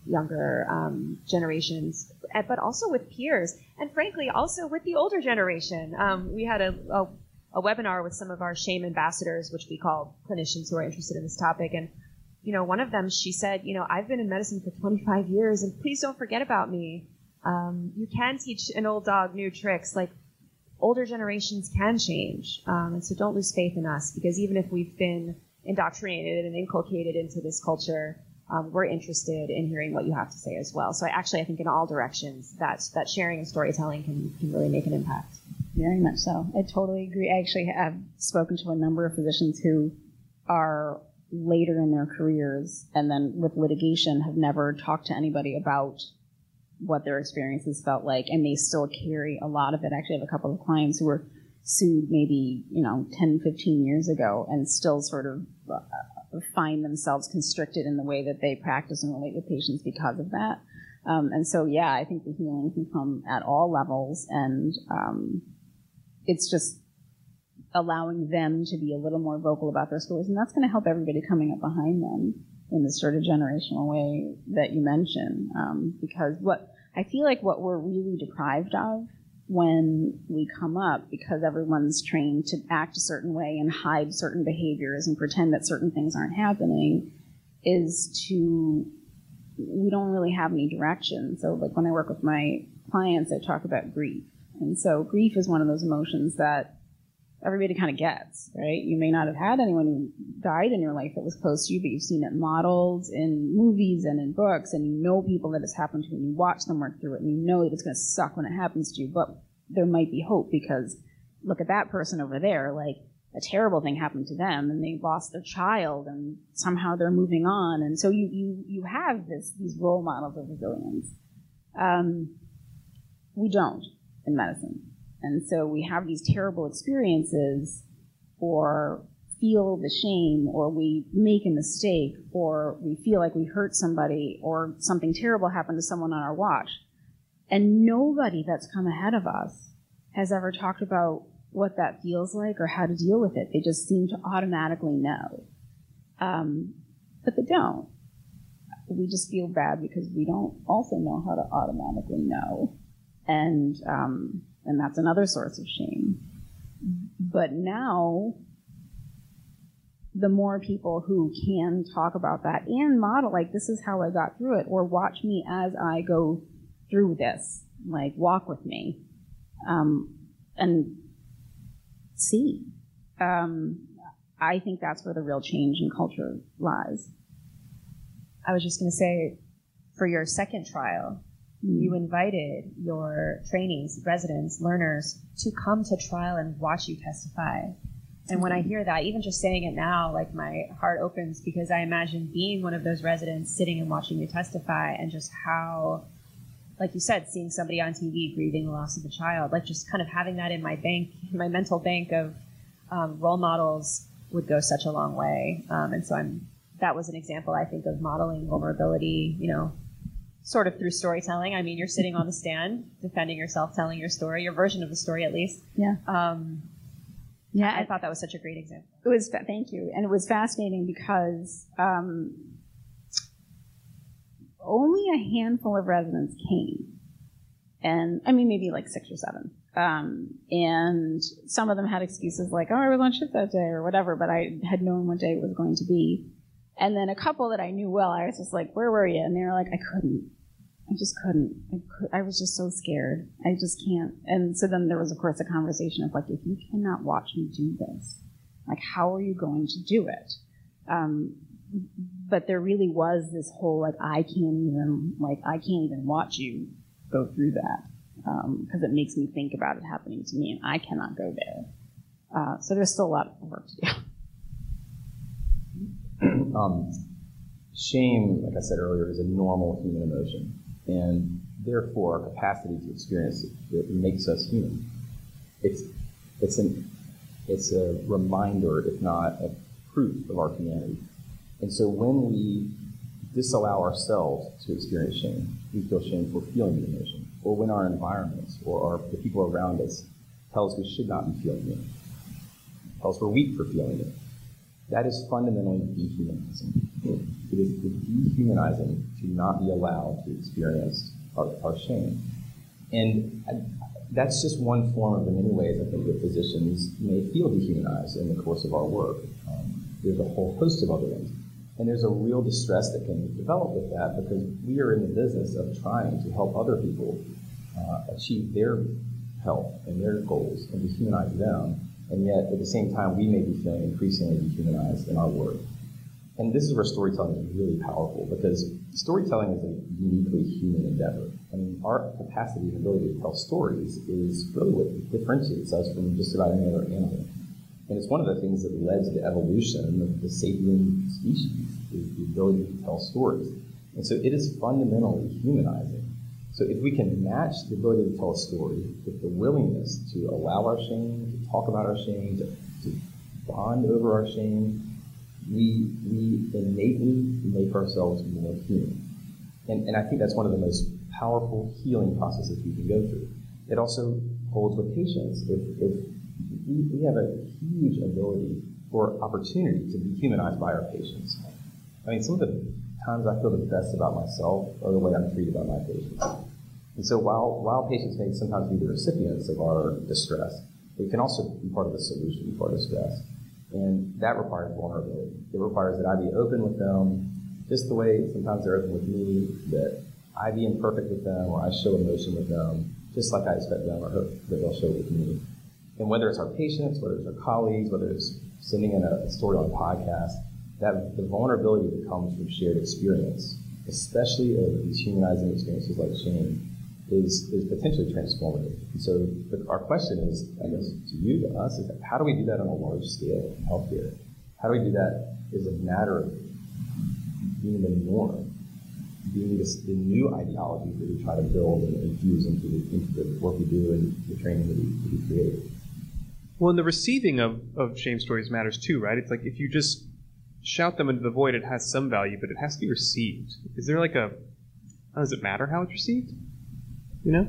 younger um, generations, eh, but also with peers, and frankly, also with the older generation. Um, we had a, a, a webinar with some of our shame ambassadors, which we call clinicians who are interested in this topic, and you know, one of them, she said, you know, I've been in medicine for 25 years, and please don't forget about me. Um, you can teach an old dog new tricks. Like older generations can change, um, and so don't lose faith in us because even if we've been indoctrinated and inculcated into this culture, um, we're interested in hearing what you have to say as well. So I actually I think in all directions that that sharing and storytelling can can really make an impact. Very much so. I totally agree. I actually have spoken to a number of physicians who are later in their careers and then with litigation have never talked to anybody about what their experiences felt like and they still carry a lot of it. I actually, have a couple of clients who were sued maybe, you know, 10, 15 years ago and still sort of uh, find themselves constricted in the way that they practice and relate with patients because of that. Um, and so, yeah, I think the healing can come at all levels and um, it's just allowing them to be a little more vocal about their stories, and that's going to help everybody coming up behind them in the sort of generational way that you mentioned. Um, because what I feel like what we're really deprived of when we come up, because everyone's trained to act a certain way and hide certain behaviors and pretend that certain things aren't happening, is to we don't really have any direction. So, like when I work with my clients, I talk about grief. And so, grief is one of those emotions that everybody kind of gets, right? You may not have had anyone who died in your life that was close to you, but you've seen it modeled in movies and in books, and you know people that it's happened to, and you watch them work through it, and you know that it's going to suck when it happens to you, but there might be hope because look at that person over there, like a terrible thing happened to them, and they lost their child, and somehow they're moving on, and so you you you have this these role models of resilience. Um, we don't in medicine and so we have these terrible experiences or feel the shame or we make a mistake or we feel like we hurt somebody or something terrible happened to someone on our watch. And nobody that's come ahead of us has ever talked about what that feels like or how to deal with it. They just seem to automatically know. Um, but they don't. We just feel bad because we don't also know how to automatically know. And um, and that's another source of shame. But now, the more people who can talk about that and model, like, this is how I got through it, or watch me as I go through this, like, walk with me, um, and see. Um, I think that's where the real change in culture lies. I was just going to say, for your second trial, you invited your trainees, residents, learners to come to trial and watch you testify. And when I hear that, even just saying it now, like my heart opens because I imagine being one of those residents sitting and watching you testify and just how, like you said, seeing somebody on TV grieving the loss of a child, like just kind of having that in my bank, *laughs* my mental bank of um, role models would go such a long way. Um, and so I'm, that was an example, I think, of modeling vulnerability, you know, sort of through storytelling. I mean, you're sitting on the stand, defending yourself, telling your story, your version of the story at least. Yeah. Um, yeah. I thought that was such a great example. It was, thank you. And it was fascinating because um, only a handful of residents came. And I mean, maybe like six or seven. Um, and some of them had excuses like, oh, I was on shift that day or whatever, but I had known what day it was going to be. And then a couple that I knew well, I was just like, where were you? And they were like, I couldn't. I just couldn't. I, could, I was just so scared. I just can't. And so then there was, of course, a conversation of like, if you cannot watch me do this, like, how are you going to do it? Um, but there really was this whole like, I can't even like, I can't even watch you go through that because um, it makes me think about it happening to me, and I cannot go there. Uh, so there's still a lot of work to do. Um, shame, like I said earlier, is a normal human emotion, and therefore our capacity to experience it, it makes us human. It's it's an it's a reminder, if not a proof of our humanity. And so when we disallow ourselves to experience shame, we feel shame for feeling the emotion, or when our environments or our, the people around us tell us we should not be feeling it, tell us we're weak for feeling it that is fundamentally dehumanizing. It is dehumanizing to not be allowed to experience our, our shame. And that's just one form of the many ways I think that physicians may feel dehumanized in the course of our work. Um, there's a whole host of other ones. And there's a real distress that can develop with that because we are in the business of trying to help other people uh, achieve their health and their goals and dehumanize them and yet at the same time, we may be feeling increasingly dehumanized in our work. And this is where storytelling is really powerful because storytelling is a uniquely human endeavor. I mean, our capacity and ability to tell stories is really what differentiates us from just about any other animal. And it's one of the things that led to the evolution of the sapient species, is the ability to tell stories. And so it is fundamentally humanizing. So if we can match the ability to tell a story with the willingness to allow our shame, to talk about our shame, to, to bond over our shame, we, we innately make ourselves more human. And, and I think that's one of the most powerful healing processes we can go through. It also holds with patients. If, if we, we have a huge ability or opportunity to be humanized by our patients. I mean, some of the times I feel the best about myself are the way I'm treated by my patients. And so while, while patients may sometimes be the recipients of our distress, they can also be part of the solution for distress. And that requires vulnerability. It requires that I be open with them just the way sometimes they're open with me, that I be imperfect with them or I show emotion with them, just like I expect them or hope that they'll show with me. And whether it's our patients, whether it's our colleagues, whether it's sending in a story on a podcast, that the vulnerability that comes from shared experience, especially of these humanizing experiences like shame, is, is potentially transformative. So the, our question is, I guess, to you, to us, is how do we do that on a large scale in healthcare? How do we do that as a matter of being the norm, being this, the new ideologies that we try to build and infuse into the, into the work we do and the training that we, that we create? Well, and the receiving of, of shame stories matters too, right? It's like if you just shout them into the void, it has some value, but it has to be received. Is there like a, does it matter how it's received? You know?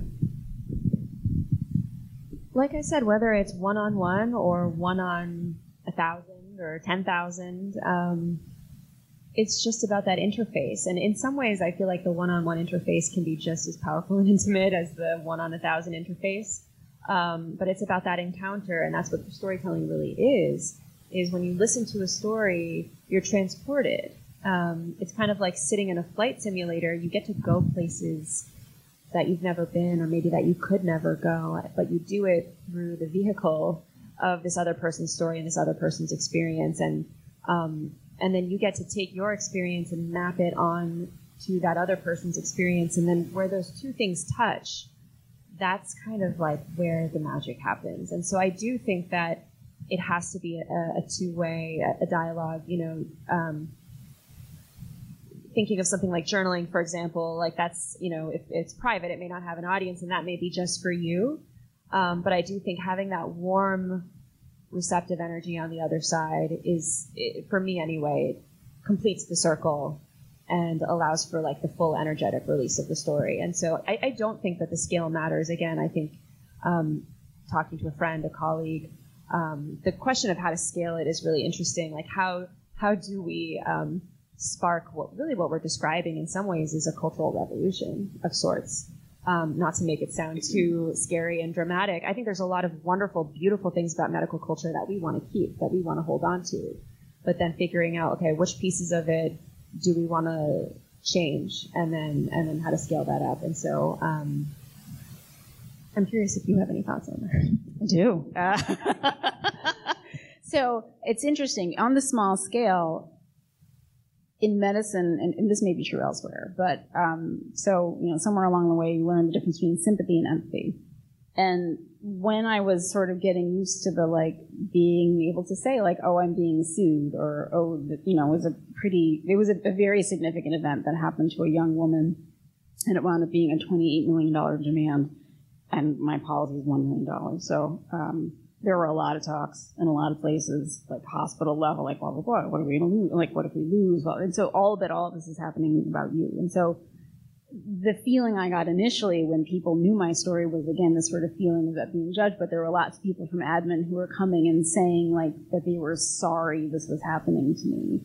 Like I said, whether it's one on one or one on a thousand or ten thousand, um, it's just about that interface. And in some ways, I feel like the one on one interface can be just as powerful *laughs* and intimate as the one on a thousand interface. Um, but it's about that encounter, and that's what storytelling really is. Is when you listen to a story, you're transported. Um, it's kind of like sitting in a flight simulator. You get to go places that you've never been, or maybe that you could never go, but you do it through the vehicle of this other person's story and this other person's experience, and um, and then you get to take your experience and map it on to that other person's experience, and then where those two things touch, that's kind of like where the magic happens. And so I do think that it has to be a, a two-way, a, a, dialogue. You know, um, thinking of something like journaling, for example, like that's you know, if it's private, it may not have an audience, and that may be just for you. Um, but I do think having that warm, receptive energy on the other side is, it, for me anyway, completes the circle and allows for like the full energetic release of the story. And so I, I don't think that the scale matters. Again, I think um, talking to a friend, a colleague, um, the question of how to scale it is really interesting. Like how how do we um, spark what really what we're describing in some ways is a cultural revolution of sorts. Um, not to make it sound too scary and dramatic, I think there's a lot of wonderful, beautiful things about medical culture that we want to keep, that we want to hold on to. But then figuring out, okay, which pieces of it do we want to change, and then and then how to scale that up. And so, um, I'm curious if you have any thoughts on that. I do. Uh, *laughs* *laughs* so it's interesting on the small scale in medicine, and, and, this may be true elsewhere, but um, so you know, somewhere along the way, you learn the difference between sympathy and empathy. And when I was sort of getting used to the like being able to say like, oh, I'm being sued, or oh, you know, it was a pretty, it was a, a very significant event that happened to a young woman, and it wound up being a 28 million dollar demand, and my policy is one million dollars. So um, there were a lot of talks in a lot of places, like hospital level, like blah blah blah. What are we going to lose? Like what if we lose? And so all of it, all of this is happening about you. And so the feeling I got initially when people knew my story was again this sort of feeling of that being judged. But there were lots of people from admin who were coming and saying like that they were sorry this was happening to me.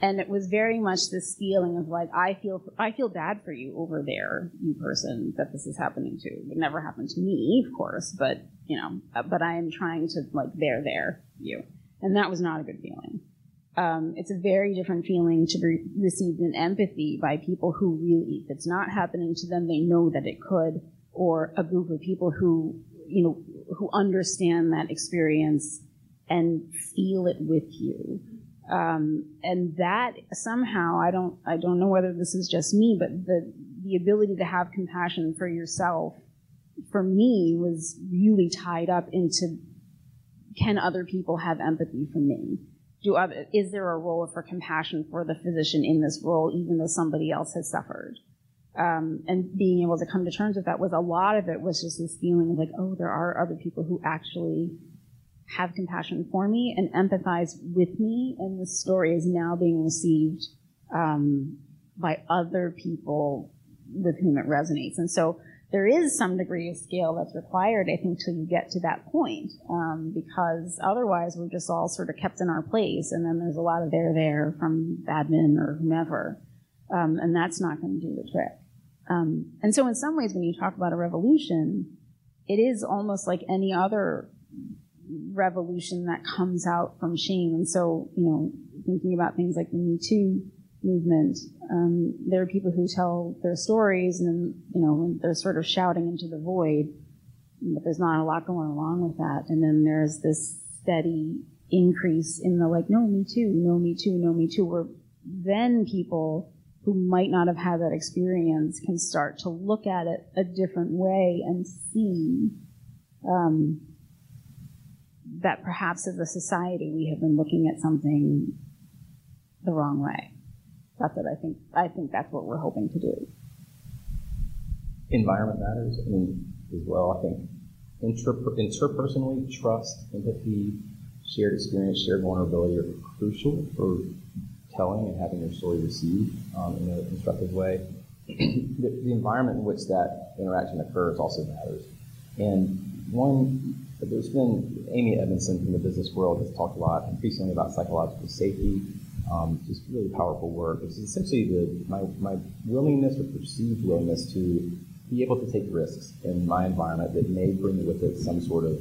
And it was very much this feeling of like I feel I feel bad for you over there, you person that this is happening to. It never happen to me, of course, but you know, but I am trying to like there, there, you. And that was not a good feeling. Um, it's a very different feeling to be received in empathy by people who really, if it's not happening to them, they know that it could, or a group of people who, you know, who understand that experience and feel it with you. Um, and that somehow, I don't, I don't know whether this is just me, but the, the ability to have compassion for yourself for me was really tied up into can other people have empathy for me? Do other, is there a role for compassion for the physician in this role, even though somebody else has suffered? Um, and being able to come to terms with that was a lot of it was just this feeling of like, oh, there are other people who actually have compassion for me and empathize with me, and the story is now being received um, by other people with whom it resonates. And so there is some degree of scale that's required, I think, till you get to that point, um, because otherwise we're just all sort of kept in our place, and then there's a lot of there there from admin or whomever, um, and that's not going to do the trick. Um, and so, in some ways, when you talk about a revolution, it is almost like any other revolution that comes out from shame. And so, you know, thinking about things like the Me Too movement, um, there are people who tell their stories and, you know, they're sort of shouting into the void, but there's not a lot going along with that. And then there's this steady increase in the like, no, me too, no, me too, no, me too, where then people who might not have had that experience can start to look at it a different way and see um, that perhaps as a society we have been looking at something the wrong way. That's what I think. I think that's what we're hoping to do. Environment matters. I mean, as well. I think inter- interpersonally, trust, empathy, shared experience, shared vulnerability are crucial for telling and having your story received um, in a constructive way. *clears throat* the, the environment in which that interaction occurs also matters. And one there's been Amy Edmondson from the business world has talked a lot increasingly about psychological safety, um, just really powerful work. It's essentially the, my, my willingness or perceived willingness to be able to take risks in my environment that may bring with it some sort of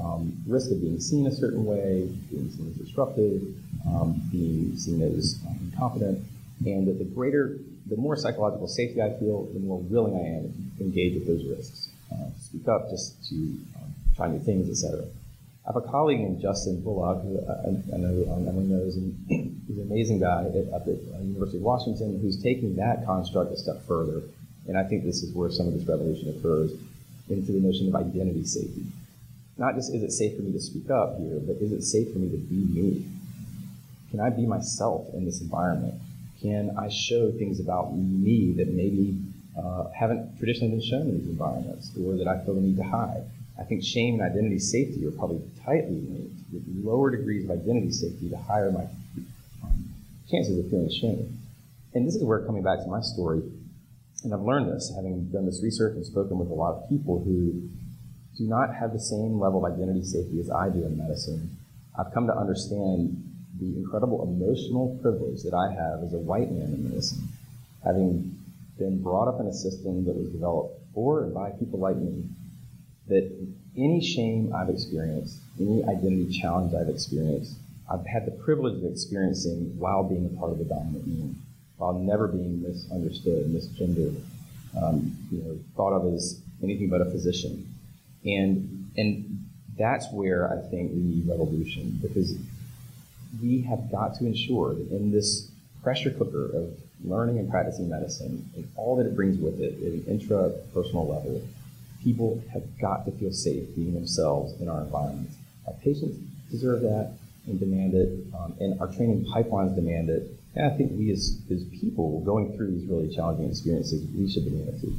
um, risk of being seen a certain way, being seen as disruptive, um, being seen as um, incompetent, and that the greater, the more psychological safety I feel, the more willing I am to engage with those risks. Uh, speak up just to um, try new things, etc. I have a colleague named Justin Bullock, who I, I know um, knows, and *clears throat* he's an amazing guy at, up at uh, University of Washington who's taking that construct a step further. And I think this is where some of this revolution occurs into the notion of identity safety. Not just is it safe for me to speak up here, but is it safe for me to be me? Can I be myself in this environment? Can I show things about me that maybe uh, haven't traditionally been shown in these environments or that I feel the need to hide? I think shame and identity safety are probably tightly linked. With lower degrees of identity safety, the higher my um, chances of feeling shame. And this is where, coming back to my story, and I've learned this, having done this research and spoken with a lot of people who do not have the same level of identity safety as I do in medicine. I've come to understand the incredible emotional privilege that I have as a white man in medicine, having been brought up in a system that was developed for and by people like me that any shame I've experienced, any identity challenge I've experienced, I've had the privilege of experiencing while being a part of the dominant unit, while never being misunderstood, misgendered, um, you know, thought of as anything but a physician. And, and that's where I think we need revolution because we have got to ensure that in this pressure cooker of learning and practicing medicine and all that it brings with it at an intrapersonal level, people have got to feel safe being themselves in our environments. Our patients deserve that and demand it, um, and our training pipelines demand it. And I think we as, as people going through these really challenging experiences, we should demand it too.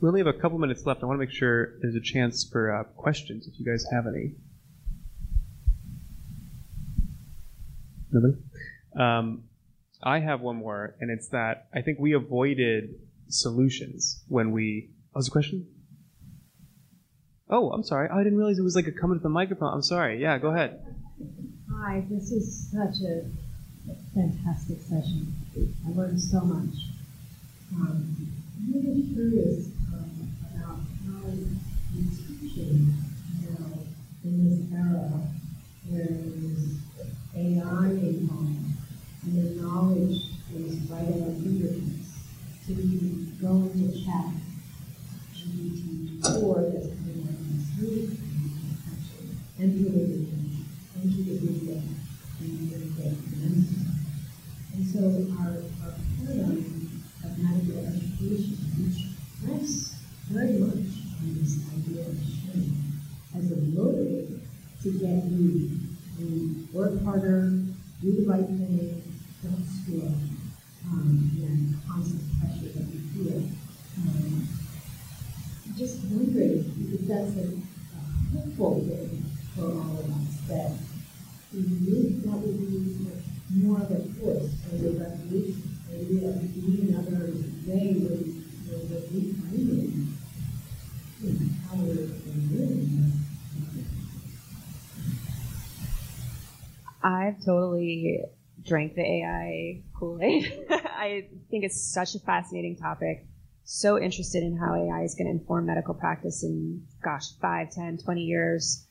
We only have a couple minutes left. I want to make sure there's a chance for uh, questions if you guys have any. Nobody? Um, I have one more, and it's that I think we avoided solutions when we was a question? Oh, I'm sorry. Oh, I didn't realize it was like a coming to the microphone. I'm sorry. Yeah, go ahead. Hi, this is such a fantastic session. I learned so much. Um, I'm really curious um, about how teaching now in this era where there's AI involved and the knowledge is right at our fingertips to go into chat community or that's coming out of this really community actually, and through religion, and through the media, and through the feminism. And so our, our paradigm of medical education, rests very much on this idea of shame as a motivator to get you to work harder, do the right thing, don't screw up, um, and constant pressure that we feel um, uh, for all of us that we knew that would be more of a force for the revolution. Maybe that would be another way where, where we're reframing you know, how living. I've totally drank the AI Kool Aid. *laughs* I think it's such a fascinating topic. So interested in how AI is going to inform medical practice in, gosh, 5, 10, 20 years.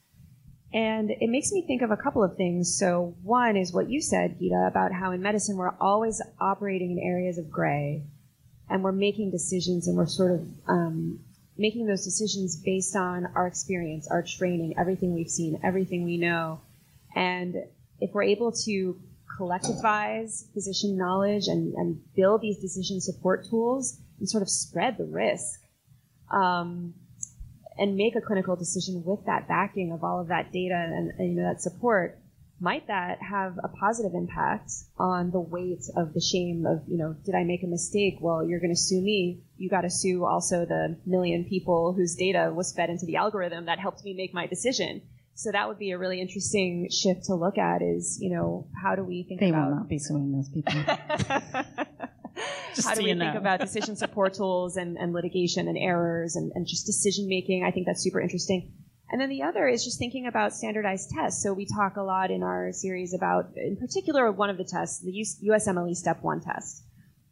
And it makes me think of a couple of things. So, one is what you said, Gita, about how in medicine we're always operating in areas of gray and we're making decisions and we're sort of um, making those decisions based on our experience, our training, everything we've seen, everything we know. And if we're able to collectivize physician knowledge and, and build these decision support tools and sort of spread the risk um, and make a clinical decision with that backing of all of that data and, and you know that support might that have a positive impact on the weight of the shame of you know did i make a mistake? Well you're going to sue me. You got to sue also the million people whose data was fed into the algorithm that helped me make my decision. So that would be a really interesting shift to look at is, you know, how do we think they about... will not be suing those people. *laughs* *laughs* *laughs* how do we think know. about decision support tools and, and litigation and errors and, and just decision making? I think that's super interesting. And then the other is just thinking about standardized tests. So we talk a lot in our series about, in particular, one of the tests, the USMLE Step 1 test,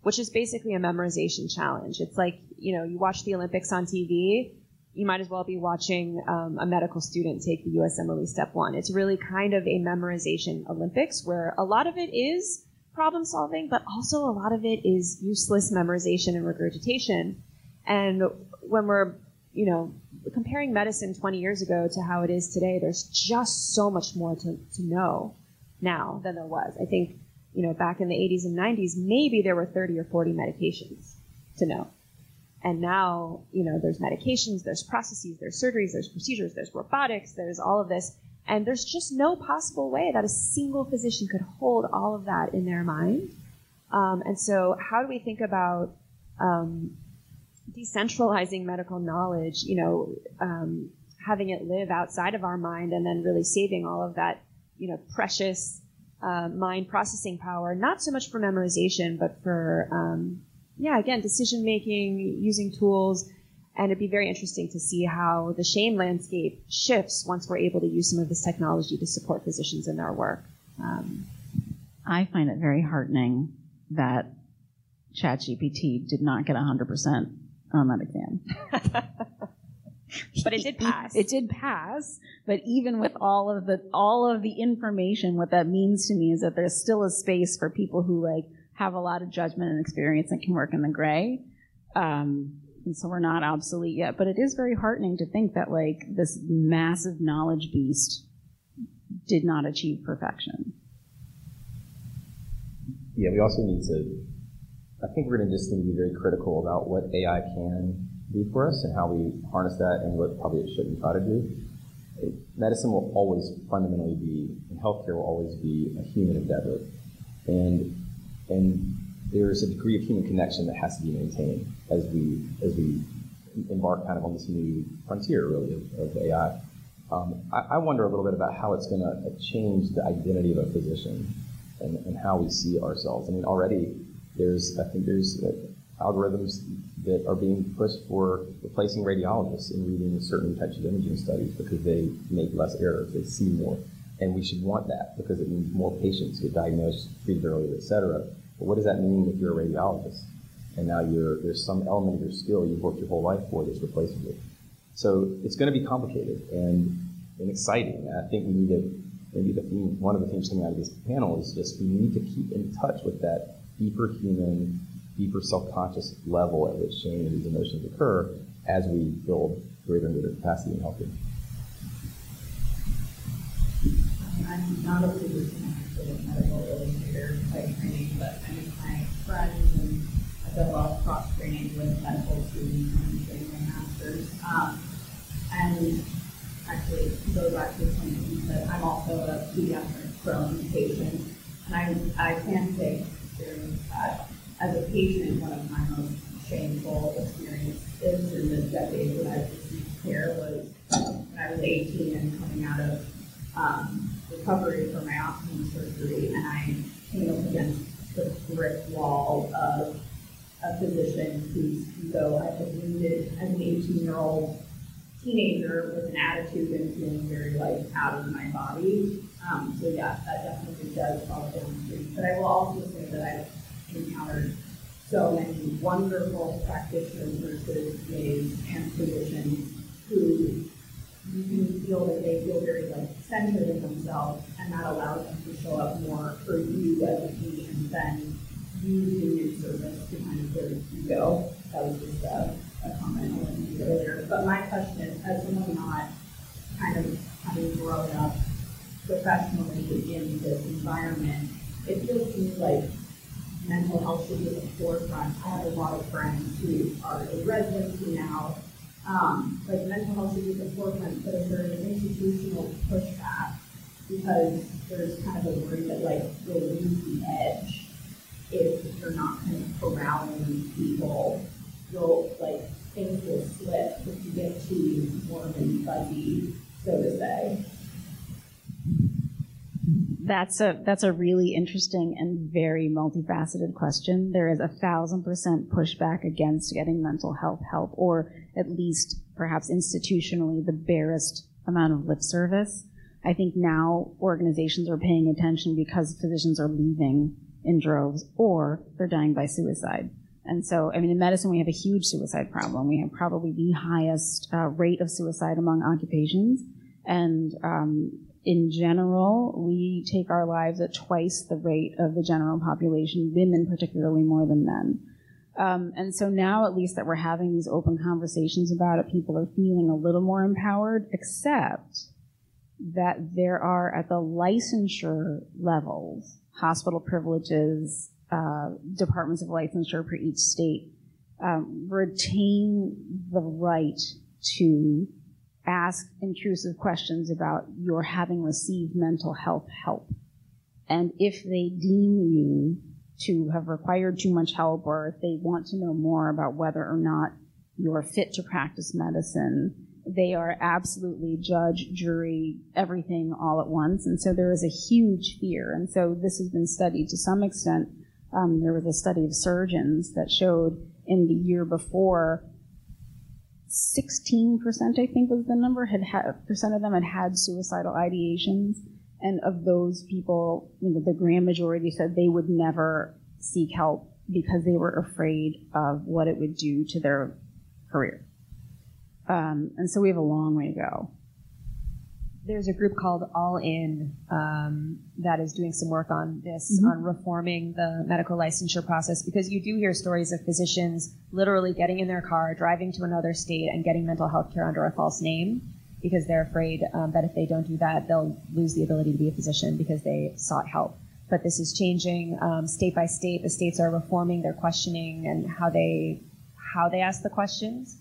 which is basically a memorization challenge. It's like, you know, you watch the Olympics on TV you might as well be watching um, a medical student take the USMLE Step 1. It's really kind of a memorization Olympics where a lot of it is problem solving, but also a lot of it is useless memorization and regurgitation. And when we're, you know, comparing medicine 20 years ago to how it is today, there's just so much more to, to know now than there was. I think, you know, back in the 80s and 90s, maybe there were 30 or 40 medications to know. And now, you know, there's medications, there's processes, there's surgeries, there's procedures, there's robotics, there's all of this. And there's just no possible way that a single physician could hold all of that in their mind. Um, and so, how do we think about um, decentralizing medical knowledge? You know, um, having it live outside of our mind, and then really saving all of that, you know, precious uh, mind processing power, not so much for memorization, but for um, yeah, again, decision making, using tools, and it'd be very interesting to see how the shame landscape shifts once we're able to use some of this technology to support physicians in their work. Um, I find it very heartening that ChatGPT did not get 100% on that exam. *laughs* but it did pass. It did pass, but even with all of the all of the information, what that means to me is that there's still a space for people who like have a lot of judgment and experience and can work in the gray. Um, and so we're not obsolete yet. But it is very heartening to think that like this massive knowledge beast did not achieve perfection. Yeah, we also need to. I think we're going to just need to be very critical about what AI can do for us and how we harness that and what probably it shouldn't try to do. Medicine will always fundamentally be, and healthcare will always be a human endeavor. And and there's a degree of human connection that has to be maintained as we as we embark kind of on this new frontier, really, of, of AI. Um, I, I, wonder a little bit about how it's going to change the identity of a physician and, and, how we see ourselves. I mean, already there's I think there's uh, algorithms that are being pushed for replacing radiologists in reading certain types of imaging studies because they make less errors, they see more. And we should want that because it means more patients get diagnosed, treated earlier, et cetera. But what does that mean if you're a radiologist? And now there's some element of your skill you've worked your whole life for that's replaceable. So it's going to be complicated and, and exciting. I think we need to, maybe the theme, one of the themes coming out of this panel is just we need to keep in touch with that deeper human, deeper self-conscious level at which shame and these emotions occur as we build greater and greater capacity in healthcare. I'm not a physician, actually, a medical by training, but friends and I've done a lot of cross training with medical students and doing my master's. Um, and actually, go back to something said, I'm also a pediatric Crohn's patient, and I, I can say that as a patient, one of my most shameful experiences in the decade that I've received care was when I was 18 and coming out of um, recovery from my ostomy surgery, and I came up against brick wall of a physician whose ego I had wounded as an 18 year old teenager with an attitude and feeling very like out of my body. Um, so yeah, that definitely does fall downstream. But I will also say that I've encountered so many wonderful practitioners, nurses, maids, and physicians who you can feel that they feel very like centered in themselves, and that allows them to show up more for you as a patient than you do your service to kind of their ego. That was just a, a comment I wanted to make earlier. But my question is, as someone not kind of having grown up professionally in this environment, it feels to me like mental health should be at the forefront. I have a lot of friends who are in residency now. Um, like mental health should be at the forefront, but if there's an institutional pushback, because there's kind of a worry that like you'll lose the edge if you're not kind of corralling people, you'll like things will slip if you get too warm and fuzzy, so to say. That's a that's a really interesting and very multifaceted question. There is a thousand percent pushback against getting mental health help, or at least perhaps institutionally the barest amount of lip service. I think now organizations are paying attention because physicians are leaving in droves, or they're dying by suicide. And so, I mean, in medicine, we have a huge suicide problem. We have probably the highest uh, rate of suicide among occupations. And um, in general, we take our lives at twice the rate of the general population, women particularly more than men. Um, and so now, at least that we're having these open conversations about it, people are feeling a little more empowered, except that there are at the licensure levels, hospital privileges, uh, departments of licensure for each state um, retain the right to ask intrusive questions about your having received mental health help. And if they deem you to have required too much help or if they want to know more about whether or not you're fit to practice medicine, they are absolutely judge, jury, everything all at once. And so there is a huge fear. And so this has been studied to some extent. Um, there was a study of surgeons that showed in the year before 16%, I think was the number, had had, percent of them had had suicidal ideations. And of those people, you know, the grand majority said they would never seek help because they were afraid of what it would do to their career. Um, and so we have a long way to go there's a group called All In um, that is doing some work on this, mm-hmm. on reforming the medical licensure process, because you do hear stories of physicians literally getting in their car, driving to another state, and getting mental health care under a false name because they're afraid um, that if they don't do that, they'll lose the ability to be a physician because they sought help. But this is changing um, state by state. The states are reforming their questioning and how they how they ask the questions.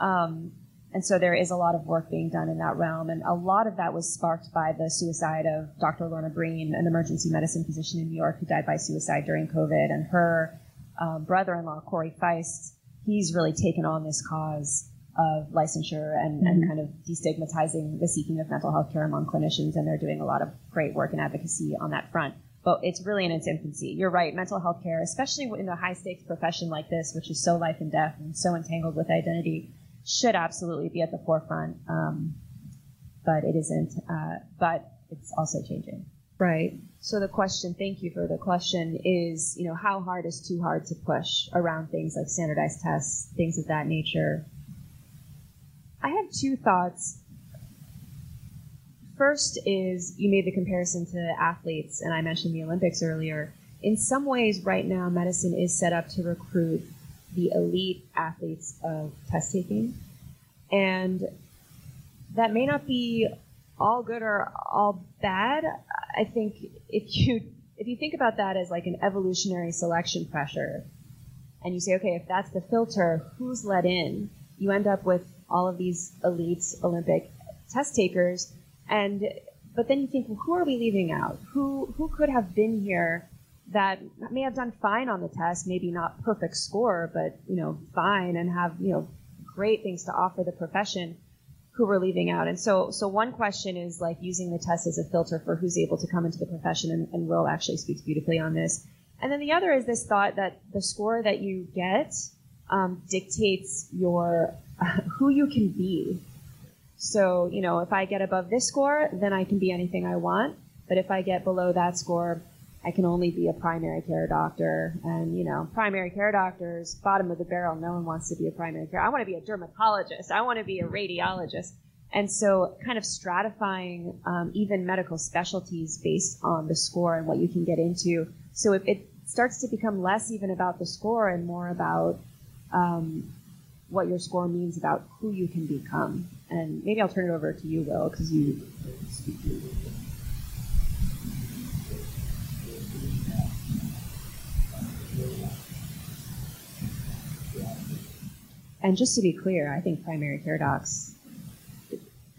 Um, and so there is a lot of work being done in that realm. And a lot of that was sparked by the suicide of Dr. Lorna Breen, an emergency medicine physician in New York who died by suicide during COVID. And her um, brother in law, Corey Feist, he's really taken on this cause of licensure and, mm-hmm. and kind of destigmatizing the seeking of mental health care among clinicians. And they're doing a lot of great work and advocacy on that front. But it's really in its infancy. You're right. Mental health care, especially in a high stakes profession like this, which is so life and death and so entangled with identity, should absolutely be at the forefront, um, but it isn't. Uh, but it's also changing. Right. So the question, thank you for the question, is you know how hard is too hard to push around things like standardized tests, things of that nature. I have two thoughts. First is you made the comparison to athletes, and I mentioned the Olympics earlier. In some ways, right now, medicine is set up to recruit the elite athletes of test taking. And that may not be all good or all bad. I think if you if you think about that as like an evolutionary selection pressure, and you say, okay, if that's the filter, who's let in? You end up with all of these elite Olympic test takers, and but then you think, well, who are we leaving out? Who who could have been here that may have done fine on the test, maybe not perfect score, but you know, fine and have you know great things to offer the profession. who we're leaving out. And so, so one question is like using the test as a filter for who's able to come into the profession, and, and Will actually speaks beautifully on this. And then the other is this thought that the score that you get um, dictates your *laughs* who you can be. So, you know, if I get above this score, then I can be anything I want. But if I get below that score, I can only be a primary care doctor. And, you know, primary care doctors, bottom of the barrel, no one wants to be a primary care. I want to be a dermatologist. I want to be a radiologist. And so, kind of stratifying um, even medical specialties based on the score and what you can get into. So, if it starts to become less even about the score and more about um, what your score means about who you can become. And maybe I'll turn it over to you, Will, because you And just to be clear, I think primary care docs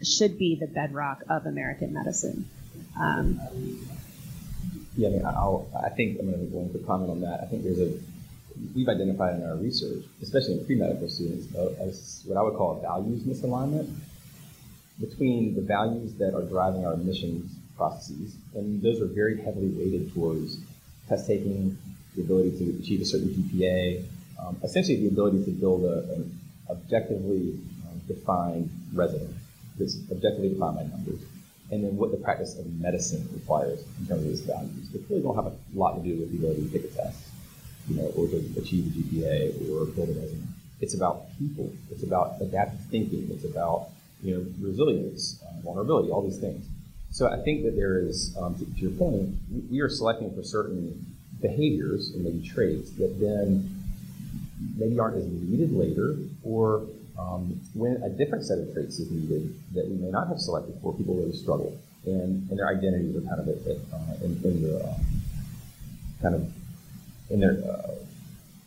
should be the bedrock of American medicine. Um, yeah, I mean, I'll, I think I'm going to go into comment on that. I think there's a we've identified in our research, especially in pre-medical students, as what I would call a values misalignment between the values that are driving our admissions processes, and those are very heavily weighted towards test taking, the ability to achieve a certain GPA, um, essentially the ability to build a, an objectively um, defined resident that's objectively defined by numbers, and then what the practice of medicine requires in terms of those values, which really don't have a lot to do with the ability to take a test, you know, or to achieve a GPA or build a resume. It's about people. It's about adaptive thinking. It's about you know resilience, uh, vulnerability, all these things. So I think that there is, um, to, to your point, we are selecting for certain behaviors and maybe traits that then maybe aren't as needed later, or um, when a different set of traits is needed that we may not have selected for, people really struggle, and, and their identities are kind of at, at, uh, in, in the uh, kind of in their uh,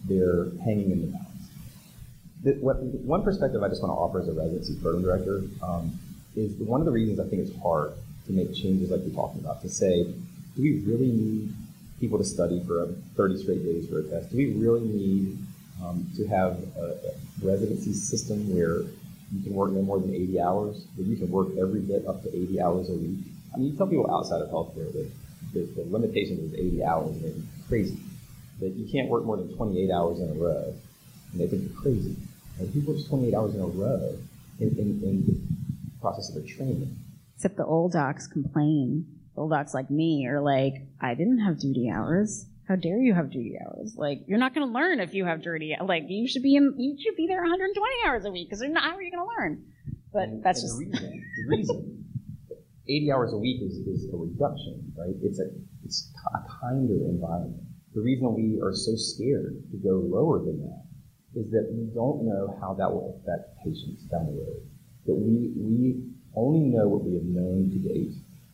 they're hanging in the balance. The, what, one perspective I just want to offer as a residency program director um, is one of the reasons I think it's hard to make changes like you're talking about to say, do we really need people to study for 30 straight days for a test? Do we really need um, to have a, residency system where you can work no more than 80 hours, where you can work every bit up to 80 hours a week. I mean, you tell people outside of healthcare that the, the limitation is 80 hours, and they're crazy. That you can't work more than 28 hours in a row, and they think you're crazy. And people work 28 hours in a row in, in, in the process of their training. Except the old docs complain. Old docs like me are like, I didn't have duty hours how dare you have duty hours? Like, you're not going to learn if you have dirty. Hours. Like, you should be in, you should be there 120 hours a week because how are you going to learn? But and, that's and just the reason. the reason 80 hours a week is, is a reduction, right? It's a it's a kinder environment. The reason we are so scared to go lower than that is that we don't know how that will affect patients down the road. That we we only know what we have known to date,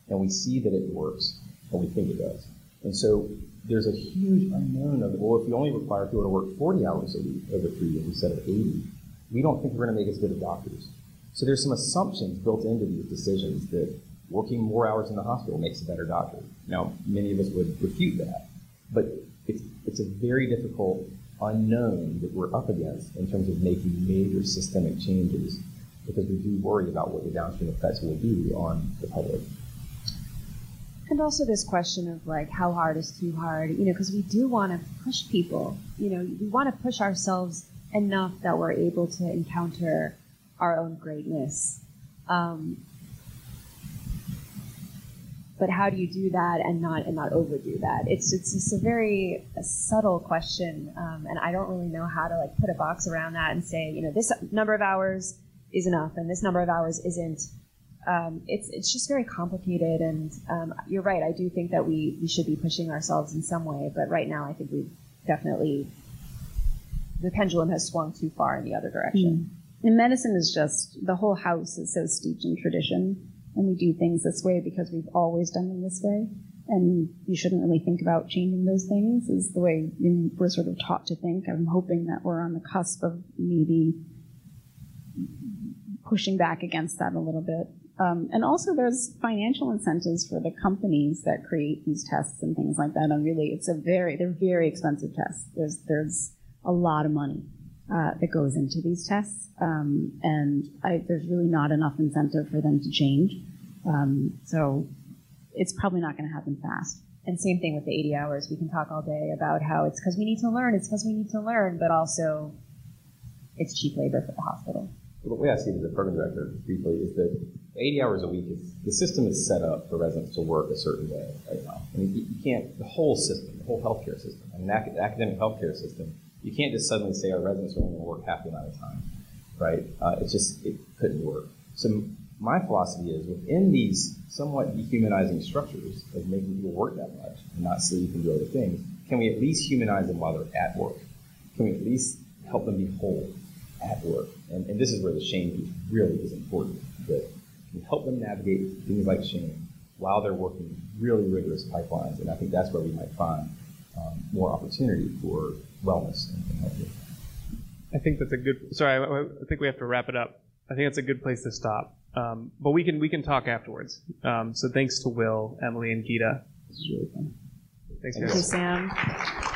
and we see that it works, and we think it does. And so there's a huge unknown of, well, if you only require people to work 40 hours a week over three years instead of 80, we don't think we're going to make as good of doctors. So there's some assumptions built into these decisions that working more hours in the hospital makes a better doctor. Now, many of us would refute that, but it's, it's a very difficult unknown that we're up against in terms of making major systemic changes because we do worry about what the downstream effects will be on the public. And also this question of like how hard is too hard, you know, because we do want to push people, you know, we want to push ourselves enough that we're able to encounter our own greatness. Um, but how do you do that and not and not overdo that? It's it's just a very subtle question, um, and I don't really know how to like put a box around that and say, you know, this number of hours is enough and this number of hours isn't um, it's it's just very complicated. And um, you're right. I do think that we we should be pushing ourselves in some way. But right now, I think we've definitely the pendulum has swung too far in the other direction. Mm. And medicine is just the whole house is so steeped in tradition, and we do things this way because we've always done them this way. And you shouldn't really think about changing those things. Is the way we're sort of taught to think. I'm hoping that we're on the cusp of maybe pushing back against that a little bit. Um, and also, there's financial incentives for the companies that create these tests and things like that. And really, it's a very they're very expensive tests. There's there's a lot of money uh, that goes into these tests, um, and I, there's really not enough incentive for them to change. Um, so it's probably not going to happen fast. And same thing with the 80 hours. We can talk all day about how it's because we need to learn, it's because we need to learn, but also it's cheap labor for the hospital. The way I see it as a program director, briefly, is that 80 hours a week is the system is set up for residents to work a certain way right now. I mean, you, you can't, the whole system, the whole healthcare system, and the academic healthcare system, you can't just suddenly say our residents are only going to work half the amount of time, right? Uh, it just, it couldn't work. So my philosophy is within these somewhat dehumanizing structures of making people work that much and not sleep and do other things, can we at least humanize them while they're at work? Can we at least help them be whole at work? And, and this is where the shame piece really is important. That we help them navigate things like shame while they're working really rigorous pipelines. And I think that's where we might find um, more opportunity for wellness and, and healthcare. I think that's a good. Sorry, I, I think we have to wrap it up. I think that's a good place to stop. Um, but we can we can talk afterwards. Um, so thanks to Will, Emily, and Gita. This is really fun. Thanks, Thank guys. you, Sam.